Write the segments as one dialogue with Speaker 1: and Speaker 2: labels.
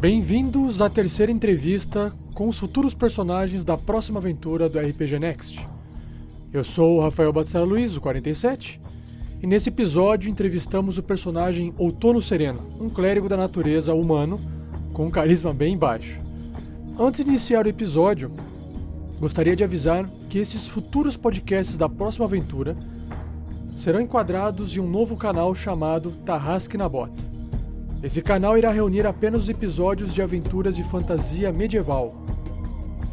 Speaker 1: Bem-vindos à terceira entrevista com os futuros personagens da próxima aventura do RPG Next. Eu sou o Rafael Batzara Luiz, o 47, e nesse episódio entrevistamos o personagem Outono Sereno, um clérigo da natureza humano com um carisma bem baixo. Antes de iniciar o episódio, gostaria de avisar que esses futuros podcasts da próxima aventura serão enquadrados em um novo canal chamado Tarrasque na Bota. Esse canal irá reunir apenas os episódios de aventuras de fantasia medieval.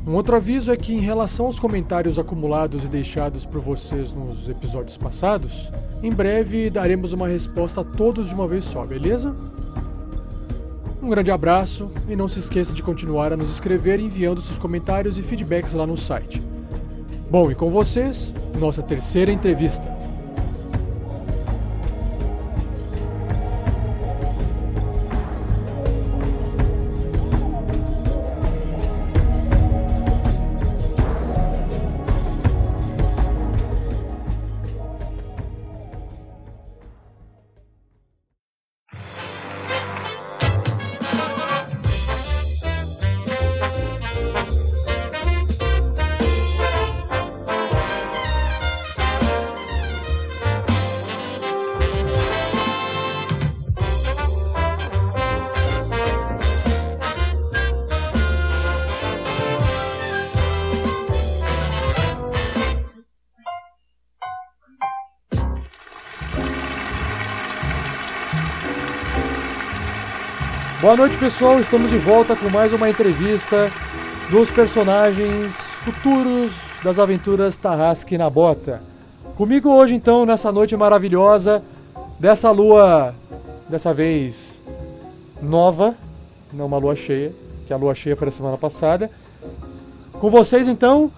Speaker 1: Um outro aviso é que, em relação aos comentários acumulados e deixados por vocês nos episódios passados, em breve daremos uma resposta a todos de uma vez só, beleza? Um grande abraço e não se esqueça de continuar a nos escrever enviando seus comentários e feedbacks lá no site. Bom, e com vocês, nossa terceira entrevista. Boa noite, pessoal. Estamos de volta com mais uma entrevista dos personagens futuros das aventuras Tarrasque na Bota. Comigo hoje, então, nessa noite maravilhosa, dessa lua, dessa vez nova, não uma lua cheia, que a lua cheia foi a semana passada. Com vocês, então,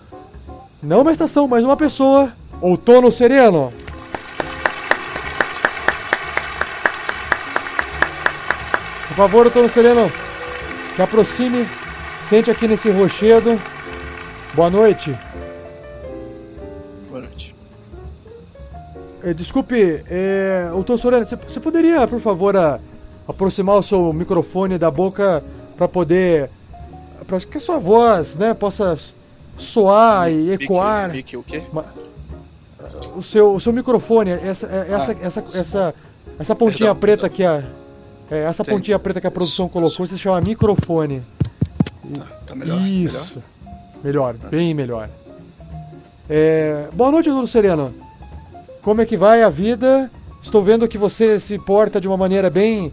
Speaker 1: não uma estação, mas uma pessoa, Outono Sereno. Por favor, doutor Sereno, se aproxime, sente aqui nesse rochedo. Boa noite.
Speaker 2: Boa noite.
Speaker 1: É, desculpe, é, doutor Sereno, você poderia, por favor, a, aproximar o seu microfone da boca para poder. para que a sua voz né, possa soar e ecoar.
Speaker 2: O quê?
Speaker 1: O seu, o seu microfone, essa, essa, ah, essa, essa, essa pontinha perdão, preta perdão. aqui, ó. É, essa Tem. pontinha preta que a produção colocou se chama microfone.
Speaker 2: Tá, tá melhor?
Speaker 1: Isso. Melhor, melhor bem melhor. É... Boa noite, Bruno Sereno. Como é que vai a vida? Estou vendo que você se porta de uma maneira bem,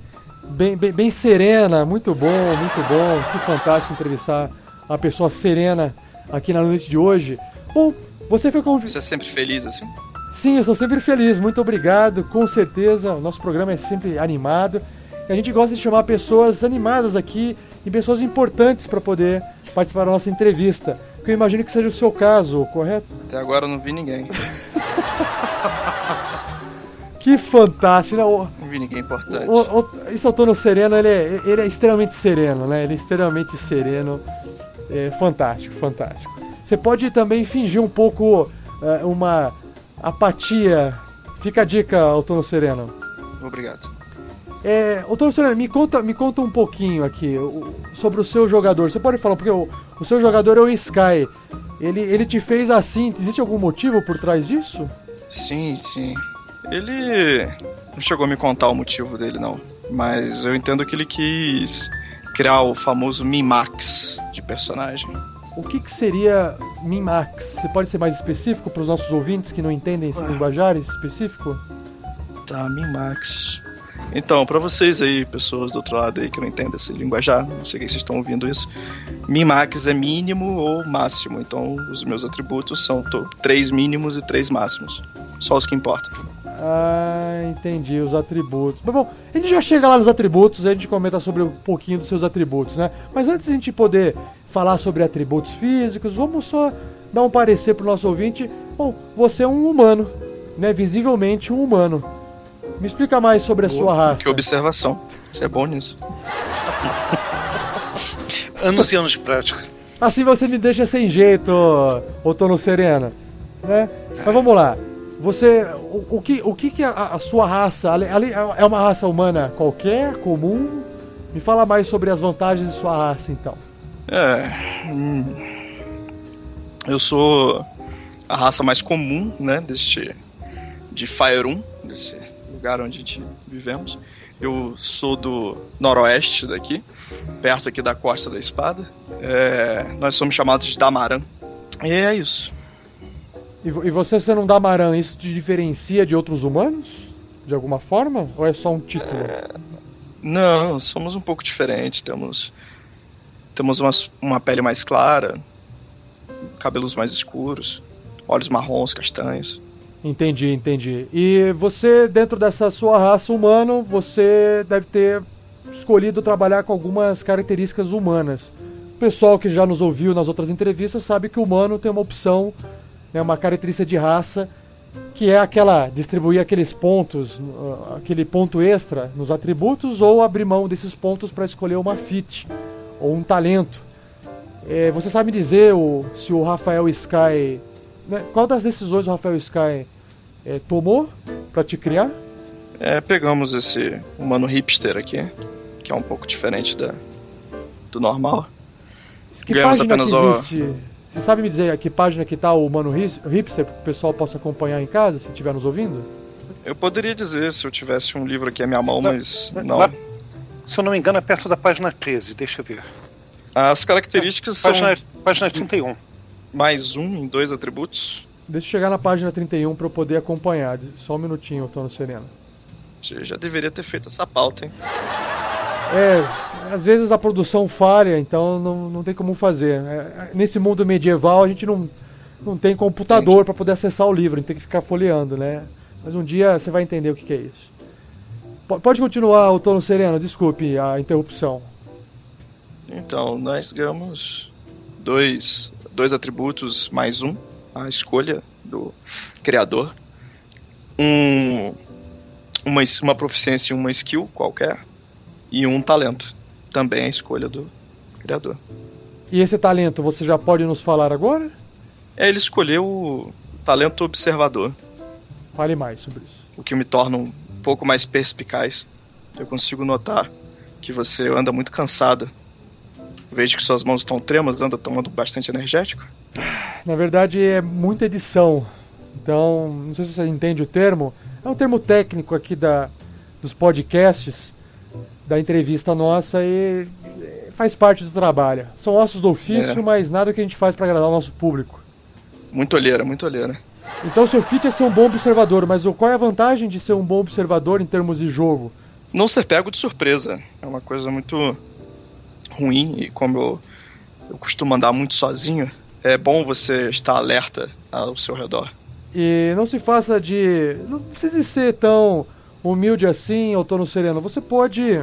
Speaker 1: bem, bem, bem serena. Muito bom, muito bom. Que fantástico entrevistar uma pessoa serena aqui na noite de hoje. Bom, você foi convidado.
Speaker 2: Você é sempre feliz assim?
Speaker 1: Sim, eu sou sempre feliz. Muito obrigado. Com certeza, o nosso programa é sempre animado. A gente gosta de chamar pessoas animadas aqui e pessoas importantes para poder participar da nossa entrevista. Que eu imagino que seja o seu caso, correto?
Speaker 2: Até agora eu não vi ninguém.
Speaker 1: que fantástico, né?
Speaker 2: Não vi ninguém importante.
Speaker 1: O, o, esse outono sereno, ele é, ele é extremamente sereno, né? Ele é extremamente sereno. É fantástico, fantástico. Você pode também fingir um pouco é, uma apatia. Fica a dica, outono sereno.
Speaker 2: Obrigado.
Speaker 1: É, doutor Senhor, me conta, me conta um pouquinho aqui sobre o seu jogador. Você pode falar, porque o, o seu jogador é o Sky. Ele, ele te fez assim, existe algum motivo por trás disso?
Speaker 2: Sim, sim. Ele não chegou a me contar o motivo dele, não. Mas eu entendo que ele quis criar o famoso Mimax de personagem.
Speaker 1: O que, que seria Mimax? Você pode ser mais específico para os nossos ouvintes que não entendem esse linguajar específico?
Speaker 2: Tá, Mimax. Então, para vocês aí, pessoas do outro lado aí que não entendem esse linguajar, não sei se vocês estão ouvindo isso, Mimax é mínimo ou máximo. Então, os meus atributos são três mínimos e três máximos. Só os que importam.
Speaker 1: Ah, entendi, os atributos. Mas, bom, a gente já chega lá nos atributos, a gente comenta sobre um pouquinho dos seus atributos, né? Mas antes de a gente poder falar sobre atributos físicos, vamos só dar um parecer pro nosso ouvinte. Bom, você é um humano, né? Visivelmente um humano. Me explica mais sobre a Boa, sua raça.
Speaker 2: Que observação. Você é bom nisso.
Speaker 3: anos e anos de prática.
Speaker 1: Assim você me deixa sem jeito, Outono Serena. Né? Mas vamos lá. Você. O, o que, o que, que a, a sua raça. Ali, ali, é uma raça humana qualquer, comum? Me fala mais sobre as vantagens de sua raça, então.
Speaker 2: É. Hum, eu sou a raça mais comum, né, deste de Faerun, desse lugar onde a gente vivemos. Eu sou do noroeste daqui, perto aqui da Costa da Espada. É, nós somos chamados de Damaran. E é isso.
Speaker 1: E, e você sendo um Damaran, isso te diferencia de outros humanos? De alguma forma? Ou é só um título? É...
Speaker 2: Não, somos um pouco diferentes. Temos, temos uma, uma pele mais clara, cabelos mais escuros, olhos marrons, castanhos.
Speaker 1: Entendi, entendi. E você, dentro dessa sua raça humana, você deve ter escolhido trabalhar com algumas características humanas. O pessoal que já nos ouviu nas outras entrevistas sabe que o humano tem uma opção, né, uma característica de raça, que é aquela distribuir aqueles pontos, uh, aquele ponto extra nos atributos ou abrir mão desses pontos para escolher uma fit ou um talento. É, você sabe dizer o, se o Rafael Sky. Né, qual das decisões o Rafael Sky é, tomou para te criar?
Speaker 2: É, pegamos esse humano hipster aqui, que é um pouco diferente da, do normal.
Speaker 1: Que Ganhamos apenas que existe? O... Você sabe me dizer a que página que tá o humano hipster para que o pessoal possa acompanhar em casa, se estiver nos ouvindo?
Speaker 2: Eu poderia dizer se eu tivesse um livro aqui à minha mão, mas não.
Speaker 3: Se eu não me engano, é perto da página 13, deixa eu ver.
Speaker 2: As características
Speaker 3: são. Página, página 31.
Speaker 2: Mais um em dois atributos.
Speaker 1: Deixa eu chegar na página 31 para eu poder acompanhar. Só um minutinho, Tono Sereno.
Speaker 2: Você já deveria ter feito essa pauta, hein?
Speaker 1: É, às vezes a produção falha, então não, não tem como fazer. É, nesse mundo medieval a gente não, não tem computador para poder acessar o livro, a gente tem que ficar folheando, né? Mas um dia você vai entender o que, que é isso. P pode continuar, o Tono Sereno, desculpe a interrupção.
Speaker 2: Então, nós ganhamos dois, dois atributos mais um, a escolha do criador. Um, uma, uma proficiência e uma skill qualquer. E um talento. Também a escolha do criador.
Speaker 1: E esse talento você já pode nos falar agora?
Speaker 2: É, ele escolheu o talento observador.
Speaker 1: Fale mais sobre isso.
Speaker 2: O que me torna um pouco mais perspicaz. Eu consigo notar que você anda muito cansada Vejo que suas mãos estão tremas, anda tomando bastante energético.
Speaker 1: Na verdade, é muita edição. Então, não sei se você entende o termo. É um termo técnico aqui da, dos podcasts, da entrevista nossa, e faz parte do trabalho. São ossos do ofício, é. mas nada que a gente faz para agradar o nosso público.
Speaker 2: Muito olheira, muito olheira.
Speaker 1: Então, seu fit é ser um bom observador, mas qual é a vantagem de ser um bom observador em termos de jogo?
Speaker 2: Não ser pego de surpresa. É uma coisa muito ruim e como eu, eu costumo andar muito sozinho, é bom você estar alerta ao seu redor.
Speaker 1: E não se faça de. Não precisa ser tão humilde assim, no sereno. Você pode.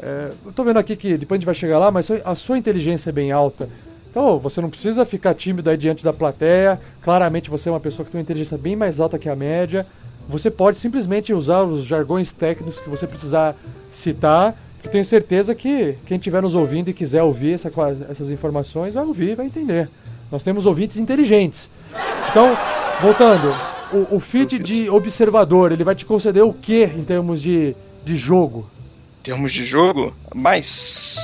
Speaker 1: É, eu tô vendo aqui que depois a gente vai chegar lá, mas a sua inteligência é bem alta. Então você não precisa ficar tímido aí diante da plateia. Claramente você é uma pessoa que tem uma inteligência bem mais alta que a média. Você pode simplesmente usar os jargões técnicos que você precisar citar eu tenho certeza que quem estiver nos ouvindo e quiser ouvir essa, essas informações vai ouvir vai entender. Nós temos ouvintes inteligentes. Então, voltando, o, o feed de observador, ele vai te conceder o que em termos de, de jogo?
Speaker 2: Em termos de jogo? Mais.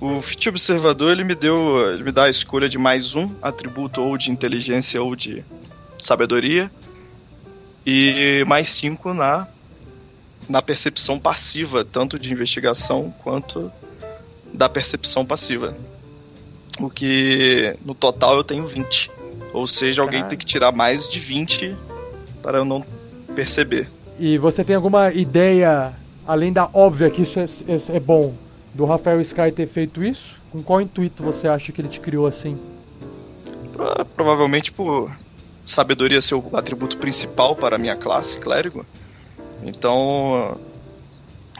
Speaker 2: O feed observador ele me deu. Ele me dá a escolha de mais um atributo ou de inteligência ou de sabedoria. E mais cinco na na percepção passiva, tanto de investigação quanto da percepção passiva. O que no total eu tenho 20. Ou seja, alguém tem que tirar mais de 20 para eu não perceber.
Speaker 1: E você tem alguma ideia, além da óbvia que isso é, é, é bom, do Rafael Sky ter feito isso? Com qual intuito você acha que ele te criou assim?
Speaker 2: Provavelmente por sabedoria ser o atributo principal para a minha classe, clérigo. Então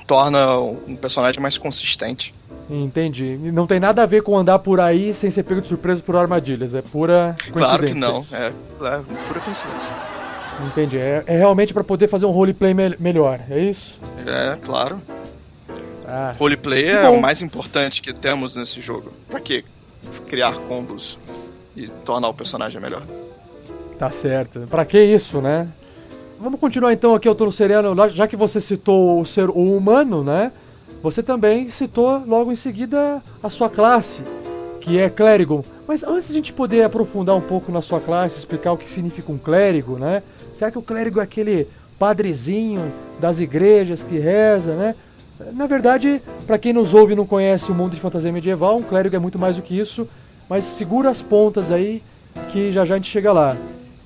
Speaker 2: torna um personagem mais consistente.
Speaker 1: Entendi. Não tem nada a ver com andar por aí sem ser pego de surpresa por armadilhas. É pura coincidência.
Speaker 2: Claro que não. É, é pura coincidência.
Speaker 1: Entendi. É, é realmente para poder fazer um roleplay me melhor, é isso?
Speaker 2: É, claro. Ah, roleplay é o mais importante que temos nesse jogo. Pra que criar combos e tornar o personagem melhor?
Speaker 1: Tá certo. Pra que isso, né? Vamos continuar então aqui, Outono Sereno, já que você citou o ser o humano, né? Você também citou logo em seguida a sua classe, que é clérigo. Mas antes de a gente poder aprofundar um pouco na sua classe, explicar o que significa um clérigo, né? Será que o clérigo é aquele padrezinho das igrejas que reza, né? Na verdade, para quem nos ouve e não conhece o mundo de fantasia medieval, um clérigo é muito mais do que isso, mas segura as pontas aí que já já a gente chega lá.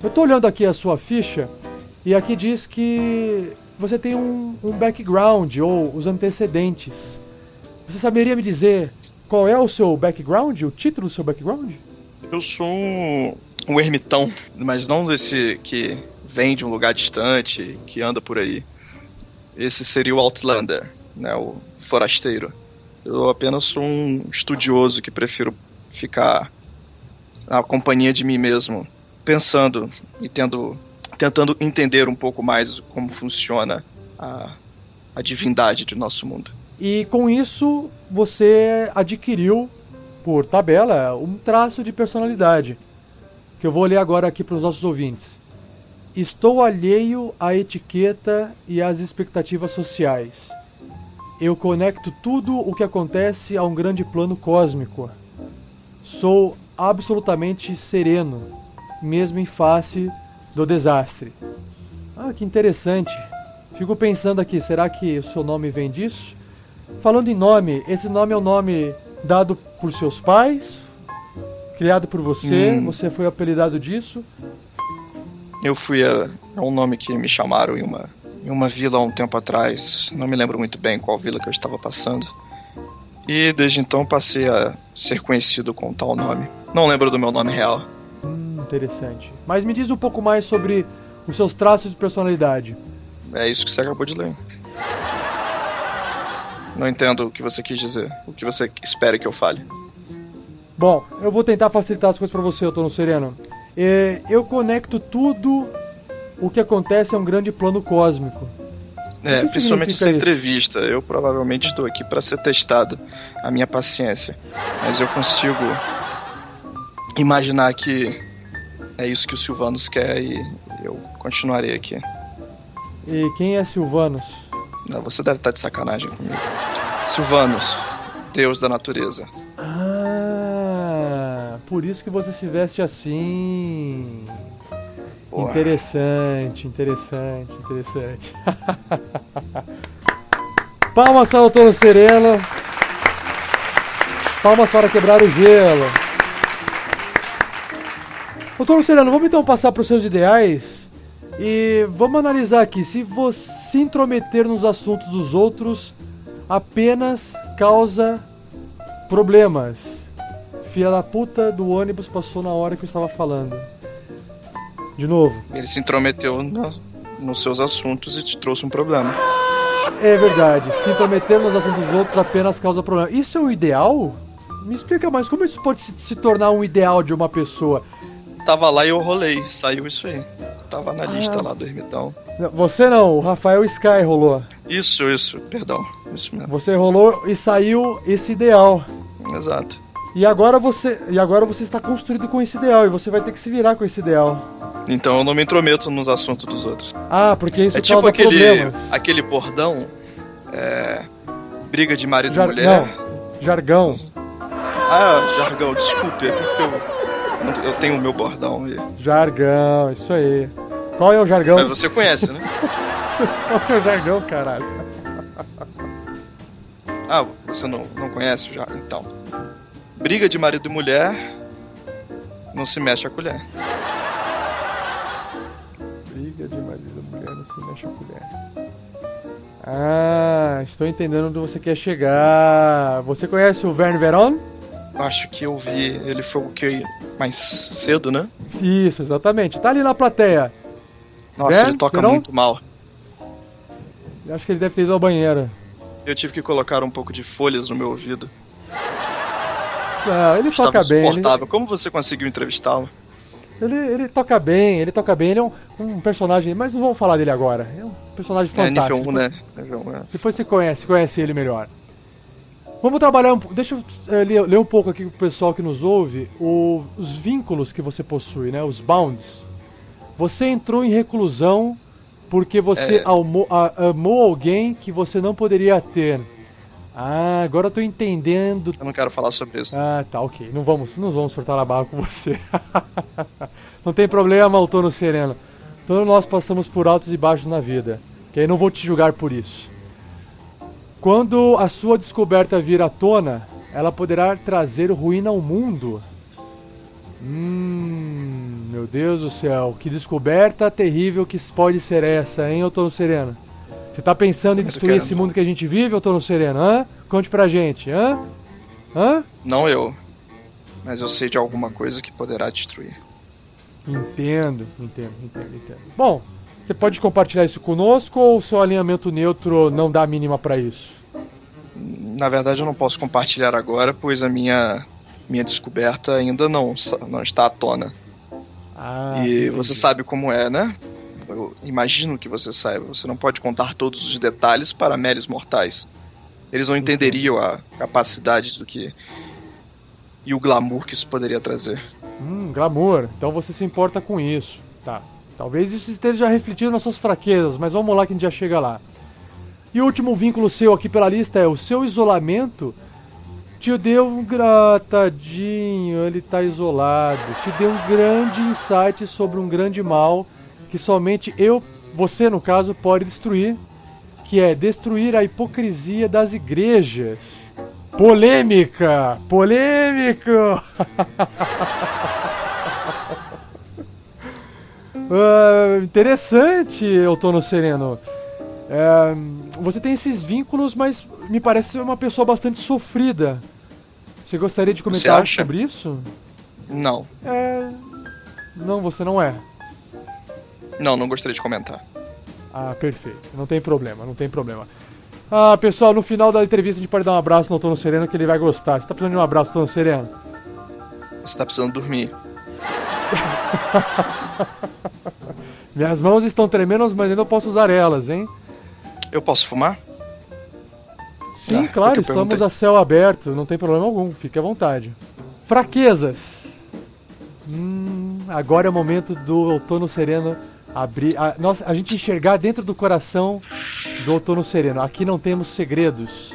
Speaker 1: Eu estou olhando aqui a sua ficha e aqui diz que você tem um, um background ou os antecedentes. Você saberia me dizer qual é o seu background, o título do seu background?
Speaker 2: Eu sou um, um ermitão, mas não desse que vem de um lugar distante, que anda por aí. Esse seria o Outlander, né, o forasteiro. Eu apenas sou um estudioso que prefiro ficar na companhia de mim mesmo, pensando e tendo, tentando entender um pouco mais como funciona a, a divindade do nosso mundo.
Speaker 1: E com isso você adquiriu, por tabela, um traço de personalidade, que eu vou ler agora aqui para os nossos ouvintes. Estou alheio à etiqueta e às expectativas sociais. Eu conecto tudo o que acontece a um grande plano cósmico. Sou absolutamente sereno, mesmo em face do desastre. Ah, que interessante. Fico pensando aqui, será que o seu nome vem disso? Falando em nome, esse nome é o nome dado por seus pais? Criado por você? Hum. Você foi apelidado disso?
Speaker 2: Eu fui a, a, um nome que me chamaram em uma, em uma vila há um tempo atrás. Não me lembro muito bem qual vila que eu estava passando. E desde então passei a ser conhecido com tal nome. Não lembro do meu nome real.
Speaker 1: Hum, interessante. Mas me diz um pouco mais sobre os seus traços de personalidade.
Speaker 2: É isso que você acabou de ler. Não entendo o que você quis dizer. O que você espera que eu fale.
Speaker 1: Bom, eu vou tentar facilitar as coisas para você, Tono Sereno. É, eu conecto tudo o que acontece a um grande plano cósmico.
Speaker 2: É, principalmente essa isso? entrevista. Eu provavelmente estou aqui para ser testado a minha paciência. Mas eu consigo imaginar que é isso que o Silvanus quer e eu continuarei aqui.
Speaker 1: E quem é Silvanus?
Speaker 2: Não, você deve estar de sacanagem comigo. Silvanus, deus da natureza.
Speaker 1: por isso que você se veste assim. Porra. Interessante, interessante, interessante. Palmas para o Doutor Serena. Palmas para quebrar o gelo. Doutor Sereno, vamos então passar para os seus ideais e vamos analisar aqui se você se intrometer nos assuntos dos outros apenas causa problemas filha da puta do ônibus passou na hora que eu estava falando. De novo.
Speaker 2: Ele se intrometeu no, nos seus assuntos e te trouxe um problema.
Speaker 1: É verdade. Se intrometer nos assuntos dos outros apenas causa problema. Isso é o ideal? Me explica mais, como isso pode se, se tornar um ideal de uma pessoa?
Speaker 2: Tava lá e eu rolei, saiu isso aí. Tava na lista ah. lá do ermitão.
Speaker 1: Você não, o Rafael Sky rolou.
Speaker 2: Isso, isso, perdão. Isso mesmo.
Speaker 1: Você rolou e saiu esse ideal.
Speaker 2: Exato.
Speaker 1: E agora você, e agora você está construído com esse ideal e você vai ter que se virar com esse ideal.
Speaker 2: Então eu não me intrometo nos assuntos dos outros.
Speaker 1: Ah, porque isso
Speaker 2: é tipo aquele, problemas. aquele bordão, é, briga de marido Jar e mulher.
Speaker 1: Não, jargão.
Speaker 2: Ah, jargão, desculpe, é porque eu, eu tenho o meu bordão aí.
Speaker 1: Jargão, isso aí. Qual é o jargão?
Speaker 2: Mas você conhece, né?
Speaker 1: Qual é o jargão, caralho?
Speaker 2: Ah, você não, não conhece jargão? Então. Briga de marido e mulher, não se mexe a colher.
Speaker 1: Briga de marido e mulher, não se mexe a colher. Ah, estou entendendo onde você quer chegar. Você conhece o Verne Veron?
Speaker 2: Acho que eu vi. Ele foi o que mais cedo, né?
Speaker 1: Isso, exatamente. Tá ali na plateia.
Speaker 2: Nossa, Verne, ele toca Veron? muito mal.
Speaker 1: Eu acho que ele deve ter ido ao banheiro.
Speaker 2: Eu tive que colocar um pouco de folhas no meu ouvido.
Speaker 1: Não, ele Estava toca bem. Ele...
Speaker 2: Como você conseguiu entrevistá-lo?
Speaker 1: Ele, ele toca bem, ele toca bem, ele é um, um, personagem, mas não vamos falar dele agora. É um personagem fantástico. É nível 1, né? Nível 1, é. Depois você conhece, conhece ele melhor. Vamos trabalhar um Deixa eu é, ler, ler, um pouco aqui pro pessoal que nos ouve o, os vínculos que você possui, né? Os bounds. Você entrou em reclusão porque você é... amou, a, amou alguém que você não poderia ter. Ah, agora eu tô entendendo.
Speaker 2: Eu não quero falar sobre isso.
Speaker 1: Ah, tá, ok. Não vamos, não vamos soltar a barra com você. não tem problema, Outono Sereno. Todos nós passamos por altos e baixos na vida. Que aí não vou te julgar por isso. Quando a sua descoberta vir à tona, ela poderá trazer ruína ao mundo. Hum, meu Deus do céu, que descoberta terrível que pode ser essa, hein, Outono Sereno? Você tá pensando em destruir esse mundo que a gente vive, ou tô no sereno? Hã? Conte pra gente, hã? Hã?
Speaker 2: Não eu. Mas eu sei de alguma coisa que poderá destruir.
Speaker 1: Entendo, entendo, entendo, entendo. Bom, você pode compartilhar isso conosco ou o seu alinhamento neutro não dá mínima para isso?
Speaker 2: Na verdade, eu não posso compartilhar agora, pois a minha minha descoberta ainda não, não está à tona. Ah, e entendi. você sabe como é, né? eu imagino que você saiba, você não pode contar todos os detalhes para meros mortais. Eles não entenderiam a capacidade do que. e o glamour que isso poderia trazer.
Speaker 1: Hum, glamour. Então você se importa com isso. Tá. Talvez isso esteja refletindo nas suas fraquezas, mas vamos lá que a gente já chega lá. E o último vínculo seu aqui pela lista é o seu isolamento te deu um gratadinho, ele está isolado. Te deu um grande insight sobre um grande mal que somente eu, você no caso, pode destruir, que é destruir a hipocrisia das igrejas. Polêmica! Polêmica! uh, interessante, Outono Sereno. Uh, você tem esses vínculos, mas me parece uma pessoa bastante sofrida. Você gostaria de comentar sobre isso?
Speaker 2: Não.
Speaker 1: É... Não, você não é.
Speaker 2: Não, não gostaria de comentar.
Speaker 1: Ah, perfeito. Não tem problema, não tem problema. Ah, pessoal, no final da entrevista a gente pode dar um abraço no Tono Sereno que ele vai gostar. Você tá precisando de um abraço, Tono Sereno?
Speaker 2: Você tá precisando dormir.
Speaker 1: Minhas mãos estão tremendo, mas ainda posso usar elas, hein?
Speaker 2: Eu posso fumar?
Speaker 1: Sim, ah, claro, estamos a céu aberto, não tem problema algum, fique à vontade. Fraquezas. Hum, agora é o momento do outono sereno abrir, a, nossa, a gente enxergar dentro do coração do outono sereno. Aqui não temos segredos.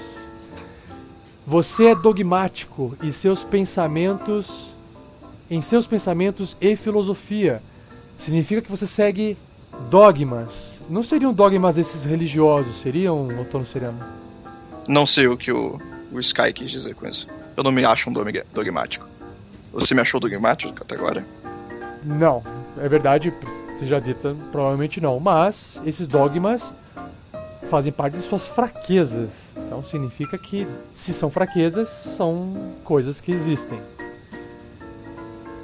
Speaker 1: Você é dogmático e seus pensamentos, em seus pensamentos e filosofia, significa que você segue dogmas. Não seriam dogmas esses religiosos, seriam outono sereno?
Speaker 2: Não sei o que o, o Sky quis dizer com isso. Eu não me acho um dogmático. Você me achou dogmático até agora?
Speaker 1: Não, é verdade, seja dita, provavelmente não. Mas esses dogmas fazem parte de suas fraquezas. Então significa que, se são fraquezas, são coisas que existem.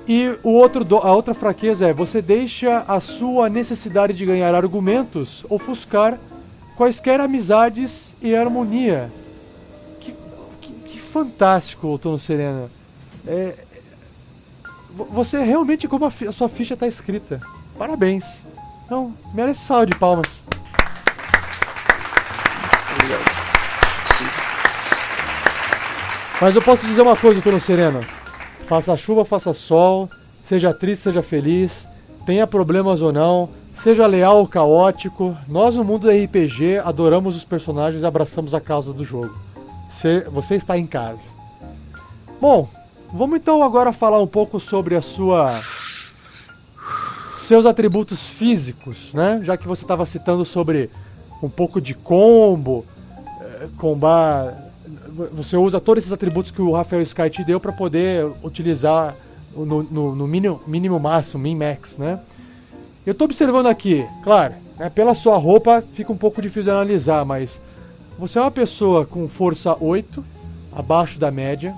Speaker 1: E o outro do, a outra fraqueza é você deixa a sua necessidade de ganhar argumentos ofuscar quaisquer amizades e harmonia. Que, que, que fantástico, Outono Serena. É, você realmente, como a, a sua ficha está escrita. Parabéns. Então, merece salva de palmas. Obrigado. Mas eu posso dizer uma coisa, Tono Sereno. Faça chuva, faça sol, seja triste, seja feliz, tenha problemas ou não, seja leal ou caótico. Nós, no mundo do RPG, adoramos os personagens e abraçamos a causa do jogo. Você, você está em casa. Bom, Vamos então agora falar um pouco sobre a sua seus atributos físicos, né? Já que você estava citando sobre um pouco de combo, eh, combar, você usa todos esses atributos que o Rafael Sky te deu para poder utilizar no, no, no, mínimo, mínimo máximo, min max, né? Eu estou observando aqui, claro, né, pela sua roupa fica um pouco difícil de analisar, mas você é uma pessoa com força 8, abaixo da média,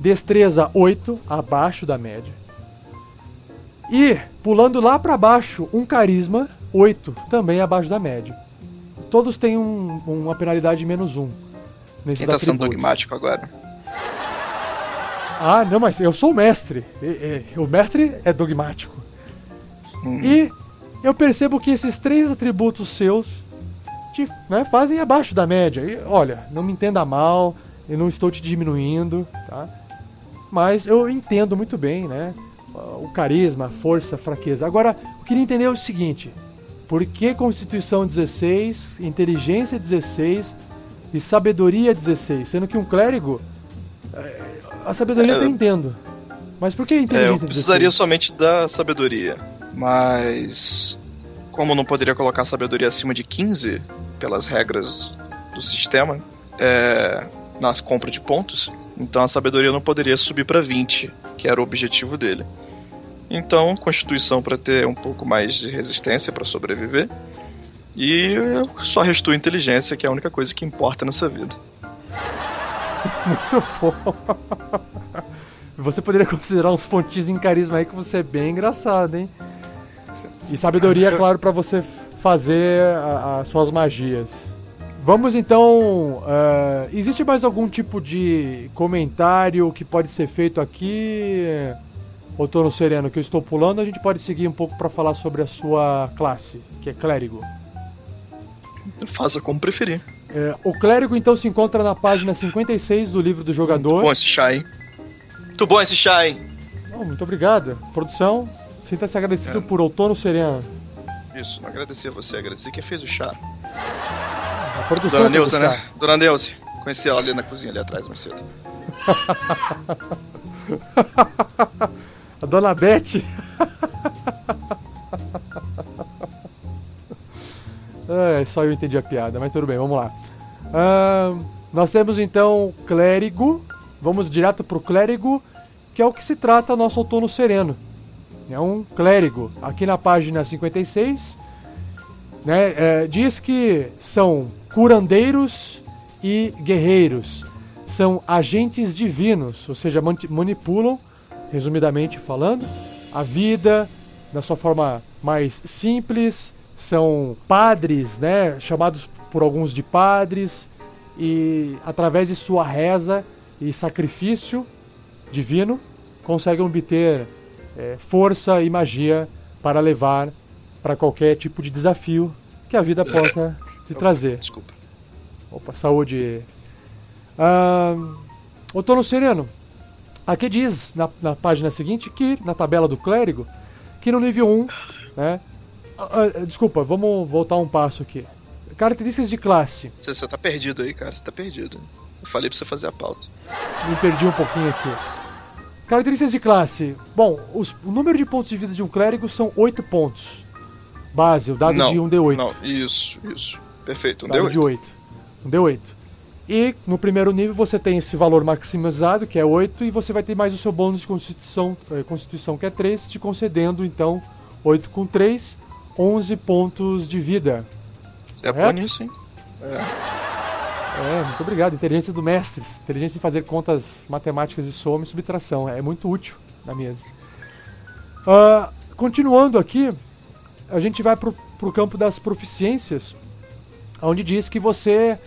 Speaker 1: Destreza 8, abaixo da média. E, pulando lá para baixo, um carisma 8, também abaixo da média. Todos têm um, uma penalidade de menos 1.
Speaker 2: Quem tá sendo dogmático agora?
Speaker 1: Ah, não, mas eu sou o mestre. O mestre é dogmático. Hum. E eu percebo que esses três atributos seus te né, fazem abaixo da média. E, olha, não me entenda mal, eu não estou te diminuindo, tá? Mas eu entendo muito bem, né? O carisma, a força, a fraqueza. Agora, eu queria entender o seguinte: por que Constituição 16, Inteligência 16 e sabedoria 16, sendo que um clérigo. é, A sabedoria
Speaker 2: É,
Speaker 1: eu entendo. Mas por que a
Speaker 2: É, eu
Speaker 1: inteligência
Speaker 2: precisaria
Speaker 1: 16?
Speaker 2: somente da sabedoria. Mas. Como não poderia colocar sabedoria acima de 15, pelas regras do sistema, é, na compra de pontos, então a sabedoria não poderia subir para 20, que era o objetivo dele. Então, constituição para ter um pouco mais de resistência para sobreviver. E eu só restou inteligência, que é a única coisa que importa nessa vida.
Speaker 1: Muito bom. Você poderia considerar uns pontinhos em carisma aí que você é bem engraçado, hein? E sabedoria, claro, pra você fazer as suas magias. Vamos então. eh, existe mais algum tipo de comentário que pode ser feito aqui? Outono Sereno, que eu estou pulando, a gente pode seguir um pouco pra falar sobre a sua classe, que é clérigo.
Speaker 2: Faça como preferir.
Speaker 1: Eh, o clérigo então se encontra na página 56 do livro do jogador.
Speaker 2: Bom esse chá, hein? Muito bom esse chá, hein?
Speaker 1: Oh, muito obrigado. Produção, sinta-se agradecido
Speaker 2: É.
Speaker 1: por Outono Sereno.
Speaker 2: Isso, não agradecer a você, agradecer quem fez o chá.
Speaker 1: A produção
Speaker 2: Dona Neuza, né? Dona Neuza. Conheci ela ali na cozinha, ali atrás, mais cedo.
Speaker 1: A Dona Beth. é, só eu entendi a piada, mas tudo bem, vamos lá. Nós temos então clérigo. Vamos direto pro clérigo, que é o que se trata nosso outono sereno. É um clérigo. Aqui na página 56, né, é, diz que são curandeiros e guerreiros. São agentes divinos, ou seja, manipulam, resumidamente falando, a vida da sua forma mais simples. São padres, né, chamados por alguns de padres, e através de sua reza e sacrifício divino conseguem obter é, força e magia para levar para qualquer tipo de desafio que a vida possa te trazer.
Speaker 2: Desculpa.
Speaker 1: Opa, saúde. Ahn, Outono Sereno. Aqui diz na, na página seguinte que, na tabela do clérigo, que no nível 1, né? Ah, ah, desculpa, vamos voltar um passo aqui. Características de classe.
Speaker 2: Você, você tá perdido aí, cara. Você tá perdido. Eu falei pra você fazer a pauta.
Speaker 1: Me perdi um pouquinho aqui. Características de classe. Bom, os- o número de pontos de vida de um clérigo são 8 pontos. Base, o dado
Speaker 2: não,
Speaker 1: de um D8.
Speaker 2: Não, isso, isso. Perfeito. Um
Speaker 1: Dado
Speaker 2: deu
Speaker 1: de 8. Um D8. E no primeiro nível você tem esse valor maximizado, que é 8, e você vai ter mais o seu bônus de constituição, eh, constituição que é 3, te concedendo então 8 com 3, 11 pontos de vida.
Speaker 2: Você é bom nisso, hein?
Speaker 1: É, muito obrigado. Inteligência do mestre. Inteligência em fazer contas matemáticas de soma e subtração. É muito útil na mesa. Ah, continuando aqui, a gente vai pro, pro campo das proficiências, onde diz que você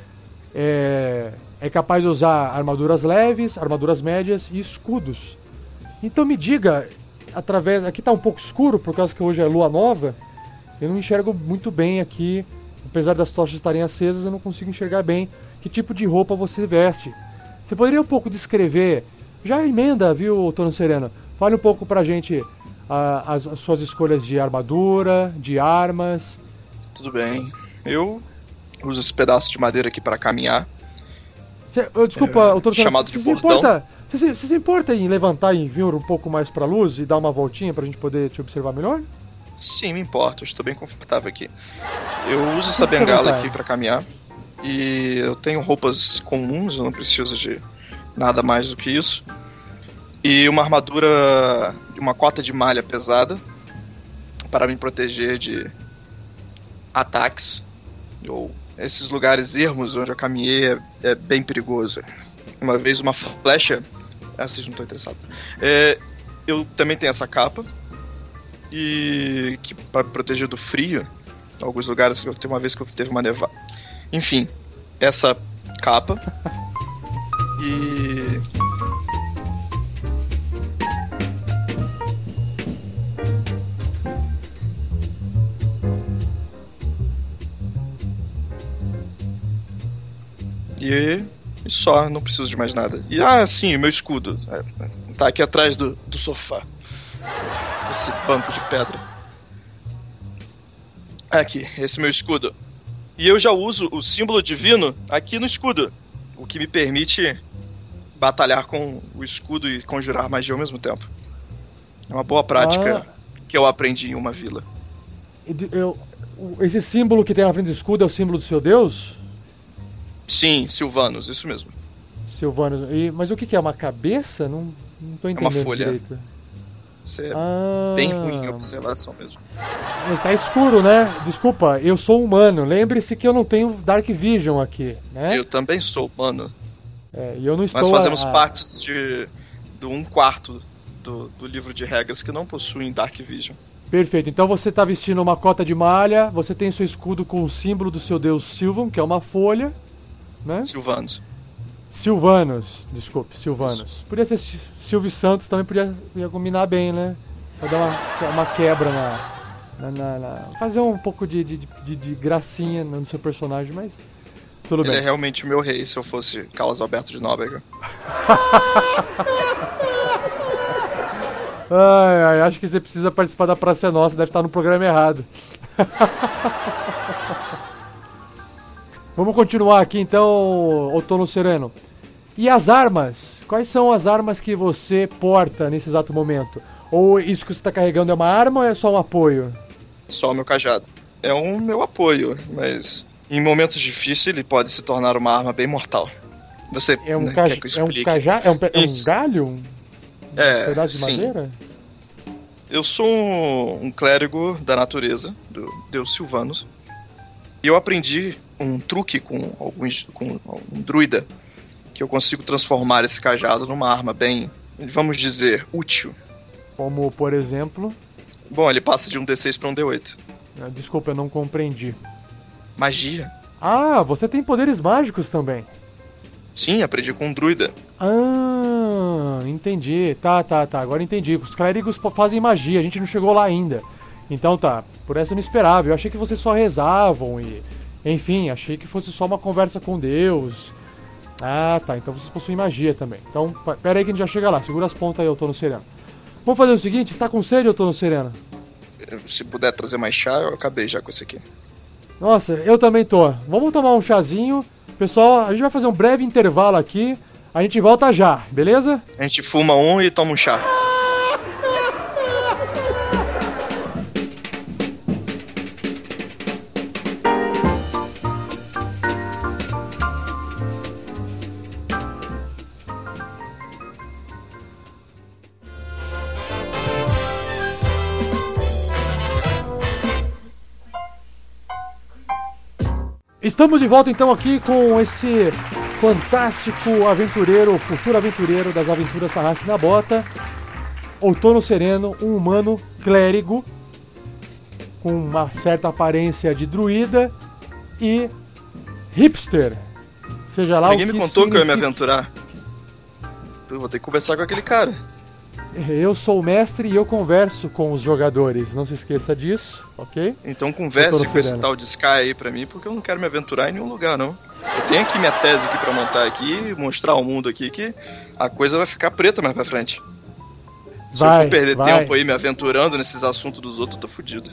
Speaker 1: é, é capaz de usar armaduras leves, armaduras médias e escudos. Então me diga, através. Aqui tá um pouco escuro, por causa que hoje é lua nova. Eu não enxergo muito bem aqui. Apesar das tochas estarem acesas, eu não consigo enxergar bem que tipo de roupa você veste. Você poderia um pouco descrever, já emenda, viu, Outono Sereno? Fale um pouco pra gente ah, as, as suas escolhas de armadura, de armas.
Speaker 2: Tudo bem. Eu uso esse pedaço de madeira aqui para caminhar.
Speaker 1: Cê, eu, desculpa,
Speaker 2: É,
Speaker 1: Sereno,
Speaker 2: chamado
Speaker 1: você
Speaker 2: de
Speaker 1: se importa, você, se- importa em levantar e vir um pouco mais pra luz e dar uma voltinha pra gente poder te observar melhor?
Speaker 2: Sim, me importa, eu estou bem confortável aqui. Eu uso essa bengala aqui para caminhar. E eu tenho roupas comuns, eu não preciso de nada mais do que isso. E uma armadura, uma cota de malha pesada para me proteger de ataques ou esses lugares ermos onde eu caminhei é, é bem perigoso. Uma vez uma flecha, ah, vocês não estão interessados. É, eu também tenho essa capa e que para proteger do frio. Alguns lugares que eu teve uma vez que eu teve uma nevada. Enfim, essa capa e E, e só, não preciso de mais nada. E ah, sim, meu escudo. É, tá aqui atrás do, do sofá. Esse banco de pedra. Aqui, esse meu escudo. E eu já uso o símbolo divino aqui no escudo, o que me permite batalhar com o escudo e conjurar magia ao mesmo tempo. É uma boa prática
Speaker 1: Ah.
Speaker 2: que eu aprendi em uma vila.
Speaker 1: Eu- esse símbolo que tem na frente do escudo é o símbolo do seu deus?
Speaker 2: Sim, Silvanos, isso mesmo.
Speaker 1: Silvano. E, mas o que, que é? Uma cabeça? Não, não tô
Speaker 2: É uma
Speaker 1: entendendo
Speaker 2: folha.
Speaker 1: direito.
Speaker 2: Isso é
Speaker 1: Ah,
Speaker 2: bem ruim em observação mesmo.
Speaker 1: Tá escuro, né? Desculpa, eu sou humano. Lembre-se que eu não tenho Dark Vision aqui, né?
Speaker 2: Eu também sou humano.
Speaker 1: É, e eu não estou
Speaker 2: Nós fazemos
Speaker 1: a-
Speaker 2: de, do um quarto do, do livro de regras que não possuem Dark Vision.
Speaker 1: Perfeito. Então você tá vestindo uma cota de malha, você tem seu escudo com o símbolo do seu deus Silvan, que é uma folha, né?
Speaker 2: Silvanos.
Speaker 1: Silvanos, desculpe, Silvanos. Podia ser Si- Silvio Santos, também podia ia combinar bem, né? Pra dar uma, uma quebra na, na- na- na- Fazer um pouco de, de, de- de gracinha no seu personagem, mas. Tudo
Speaker 2: Ele
Speaker 1: bem.
Speaker 2: é realmente o meu rei se eu fosse Carlos Alberto de Nóbrega.
Speaker 1: Ai, ai, acho que você precisa participar da Praça é Nossa, deve estar no programa errado. Vamos continuar aqui então, Outono Sereno. E as armas? Quais são as armas que você porta nesse exato momento? Ou isso que você está carregando é uma arma ou é só um apoio?
Speaker 2: Só o meu cajado. É um meu apoio, mas em momentos difíceis ele pode se tornar uma arma bem mortal. Você
Speaker 1: É um,
Speaker 2: né,
Speaker 1: caj...
Speaker 2: quer que eu
Speaker 1: é um
Speaker 2: explique?
Speaker 1: cajá? É um, é um galho? Um
Speaker 2: É,
Speaker 1: pedaço de
Speaker 2: sim.
Speaker 1: madeira?
Speaker 2: Eu sou um, um clérigo da natureza, do deus Silvanos. E eu aprendi um truque com alguns com um druida que eu consigo transformar esse cajado numa arma bem, vamos dizer, útil.
Speaker 1: Como, por exemplo...
Speaker 2: Bom, ele passa de um D6 para um D8.
Speaker 1: ah, Desculpa, eu não compreendi.
Speaker 2: Magia.
Speaker 1: Ah, você tem poderes mágicos também.
Speaker 2: Sim, aprendi com um druida.
Speaker 1: Ah, entendi. Tá, tá, tá. Agora entendi. Os clérigos fazem magia, a gente não chegou lá ainda. Então tá, por essa eu não esperava. Eu achei que vocês só rezavam e. Enfim, achei que fosse só uma conversa com Deus. Ah, tá. Então vocês possuem magia também. Então, pera aí que a gente já chega lá. Segura as pontas aí, eu tô no sereno. Vamos fazer o seguinte: está com sede, eu tô no sereno?
Speaker 2: Se puder trazer mais chá, eu acabei já com esse aqui.
Speaker 1: Nossa, eu também tô. Vamos tomar um chazinho. Pessoal, a gente vai fazer um breve intervalo aqui. A gente volta já, beleza?
Speaker 2: A gente fuma um e toma um chá.
Speaker 1: Estamos de volta então aqui com esse fantástico aventureiro, futuro aventureiro das aventuras Tarrasque na Bota, Outono Sereno, um humano clérigo com uma certa aparência de druida e hipster. Seja lá
Speaker 2: Ninguém
Speaker 1: o
Speaker 2: me
Speaker 1: que
Speaker 2: contou que eu ia me
Speaker 1: significa.
Speaker 2: aventurar. Eu vou ter que conversar com aquele cara.
Speaker 1: Eu sou o mestre e eu converso com os jogadores, não se esqueça disso, ok?
Speaker 2: Então converse com esse tal de Sky aí pra mim, porque eu não quero me aventurar em nenhum lugar, não. Eu tenho aqui minha tese aqui pra montar aqui e mostrar ao mundo aqui que a coisa vai ficar preta mais pra frente. Se eu
Speaker 1: Vai,
Speaker 2: for perder
Speaker 1: vai.
Speaker 2: tempo aí me aventurando nesses assuntos dos outros, eu tô fudido.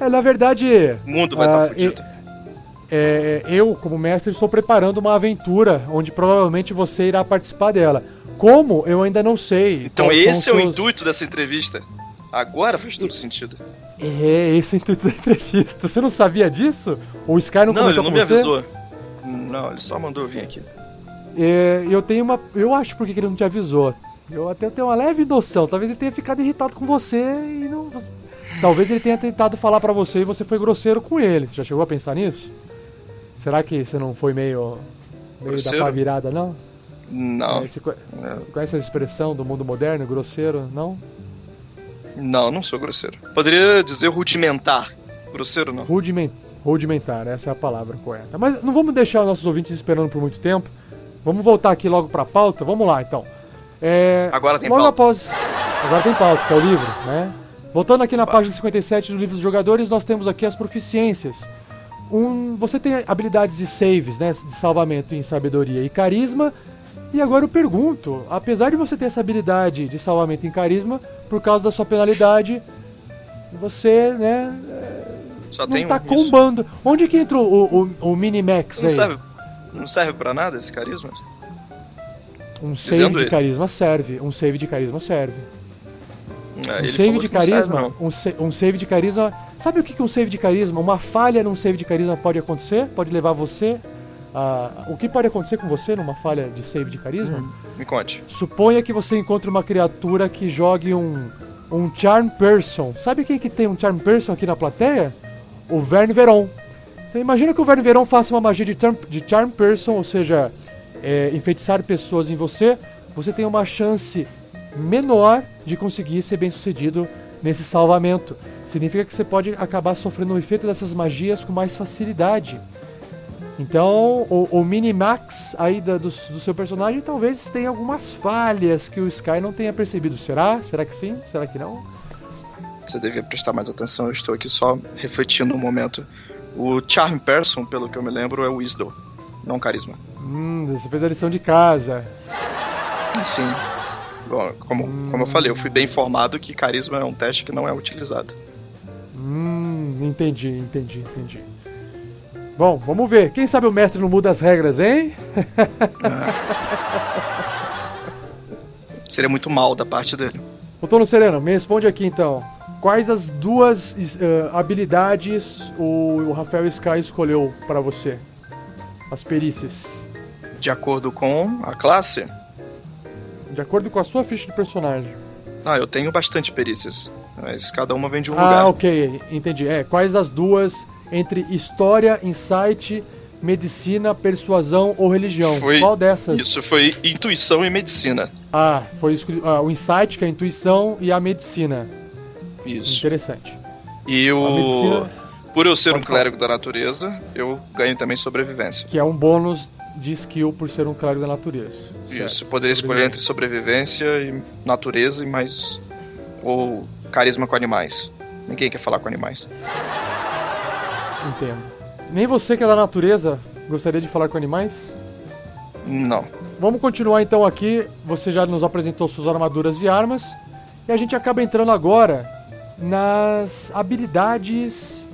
Speaker 1: É, na verdade,
Speaker 2: O mundo vai estar
Speaker 1: Ah,
Speaker 2: tá fudido.
Speaker 1: é, eu, como mestre, estou preparando uma aventura onde provavelmente você irá participar dela. Como, eu ainda não sei.
Speaker 2: Então esse é o
Speaker 1: seus-
Speaker 2: intuito dessa entrevista. Agora faz todo sentido.
Speaker 1: É, esse é o intuito da entrevista. Você não sabia disso? O Sky não,
Speaker 2: Não, ele
Speaker 1: comentou
Speaker 2: não
Speaker 1: com
Speaker 2: me
Speaker 1: você?
Speaker 2: avisou. Não, ele só mandou eu vir aqui.
Speaker 1: É, eu tenho uma. Eu acho porque que ele não te avisou. Eu até tenho uma leve noção. Talvez ele tenha ficado irritado com você e não. Talvez ele tenha tentado falar pra você e você foi grosseiro com ele. Você já chegou a pensar nisso? Será que você não foi meio. meio da
Speaker 2: Grosseiro?
Speaker 1: pá virada, não?
Speaker 2: Não,
Speaker 1: É, você conhece essa expressão do mundo moderno, grosseiro? Não?
Speaker 2: não, não sou grosseiro. Poderia dizer rudimentar. Grosseiro não.
Speaker 1: Rudiment, rudimentar, essa é a palavra correta. Mas não vamos deixar os nossos ouvintes esperando por muito tempo. Vamos voltar aqui logo pra pauta. Vamos lá, então. É,
Speaker 2: Agora tem
Speaker 1: logo
Speaker 2: pauta.
Speaker 1: após. Agora tem pauta, que é o livro, né? Voltando aqui na página 57 do livro dos jogadores, nós temos aqui as proficiências. Um, você tem habilidades e saves, né? De salvamento em sabedoria e carisma. E agora eu pergunto, apesar de você ter essa habilidade de salvamento em carisma, por causa da sua penalidade, você, né, é,
Speaker 2: Só
Speaker 1: não
Speaker 2: tem
Speaker 1: tá
Speaker 2: um, isso.
Speaker 1: combando. Onde que entrou o, o, o Minimax
Speaker 2: Não
Speaker 1: aí?
Speaker 2: serve, não serve pra nada esse carisma?
Speaker 1: Um save
Speaker 2: Dizendo
Speaker 1: de
Speaker 2: ele.
Speaker 1: carisma serve. Um save de carisma serve.
Speaker 2: É,
Speaker 1: Um save de
Speaker 2: serve,
Speaker 1: carisma.
Speaker 2: não.
Speaker 1: um, sa- um save de carisma. Sabe o que, que um save de carisma? Uma falha num save de carisma pode acontecer? Pode levar você a. O que pode acontecer com você numa falha de save de carisma?
Speaker 2: Me conte.
Speaker 1: Suponha que você encontre uma criatura que jogue um, um Charm Person. Sabe quem que tem um Charm Person aqui na plateia? O Verne Veron. Então imagina que o Verne Veron faça uma magia de, charm, de Charm Person, ou seja, é, enfeitiçar pessoas em você. Você tem uma chance menor de conseguir ser bem sucedido nesse salvamento. Significa que você pode acabar sofrendo o efeito dessas magias com mais facilidade. Então, o, o Minimax aí da- do, do seu personagem talvez tenha algumas falhas que o Sky não tenha percebido. Será? Será que sim? Será que não?
Speaker 2: Você devia prestar mais atenção, eu estou aqui só refletindo um momento. O Charm Person, pelo que eu me lembro, é o Wisdom, não Carisma.
Speaker 1: Hum, você fez a lição de casa.
Speaker 2: Sim. Bom, como, como eu falei, eu fui bem informado que Carisma é um teste que não é utilizado.
Speaker 1: Hum, entendi, entendi, entendi. Bom, vamos ver. Quem sabe o mestre não muda as regras, hein?
Speaker 2: Seria muito mal da parte dele.
Speaker 1: Ô Tono Sereno, me responde aqui então. Quais as duas eh, habilidades o, o Rafael Sky escolheu para você? As perícias.
Speaker 2: De acordo com a classe,
Speaker 1: De acordo com a sua ficha de personagem.
Speaker 2: ah, eu tenho bastante perícias, mas cada uma vem de um
Speaker 1: ah,
Speaker 2: lugar.
Speaker 1: ok, entendi. É, quais as duas entre história, insight, medicina, persuasão ou religião?
Speaker 2: Foi
Speaker 1: Qual dessas?
Speaker 2: Isso foi intuição e medicina.
Speaker 1: Ah, foi ah, o insight, que é a intuição, e a medicina.
Speaker 2: Isso.
Speaker 1: Interessante.
Speaker 2: E o.
Speaker 1: medicina,
Speaker 2: Por eu ser um
Speaker 1: falar.
Speaker 2: clérigo da natureza, eu ganho também sobrevivência.
Speaker 1: que é um bônus de skill por ser um clérigo da natureza.
Speaker 2: Isso,
Speaker 1: Certo.
Speaker 2: poderia escolher entre sobrevivência e natureza e mais. ou carisma com animais. Ninguém quer falar com animais.
Speaker 1: Entendo. Nem você que é da natureza gostaria de falar com animais?
Speaker 2: Não.
Speaker 1: Vamos continuar então aqui. Você já nos apresentou suas armaduras e armas. E a gente acaba entrando agora nas habilidades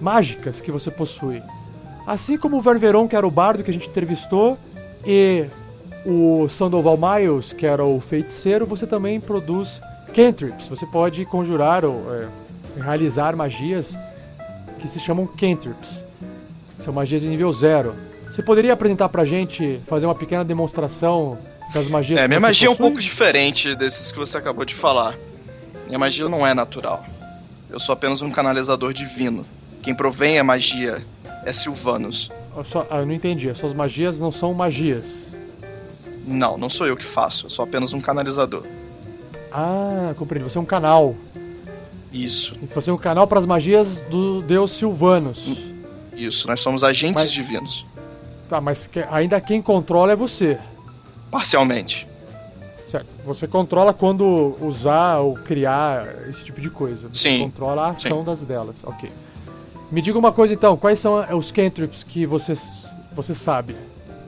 Speaker 1: mágicas que você possui. Assim como o Ververon, que era o bardo que a gente entrevistou, e o Sandoval Miles, que era o feiticeiro, você também produz cantrips. Você pode conjurar ou é, realizar magias que se chamam cantrips. São magias de nível zero. Você poderia apresentar pra gente, fazer uma pequena demonstração das magias
Speaker 2: É, minha magia é um
Speaker 1: possui?
Speaker 2: pouco diferente desses que você acabou de falar. Minha magia não é natural. Eu sou apenas um canalizador divino. Quem provém a magia é Silvanus.
Speaker 1: Eu só- ah, eu não entendi. As suas magias não são magias.
Speaker 2: Não, não sou eu que faço, eu sou apenas um canalizador.
Speaker 1: Ah, compreendi. Você é um canal.
Speaker 2: Isso,
Speaker 1: Você é um canal para as magias do deus Silvanos.
Speaker 2: isso, nós somos agentes
Speaker 1: Mas-
Speaker 2: divinos.
Speaker 1: Tá, mas que- ainda quem controla é você.
Speaker 2: Parcialmente.
Speaker 1: Certo. Você controla quando usar ou criar esse tipo de coisa. Você
Speaker 2: Sim.
Speaker 1: controla a ação das delas. Ok. Me diga uma coisa então, quais são os cantrips que você, você sabe?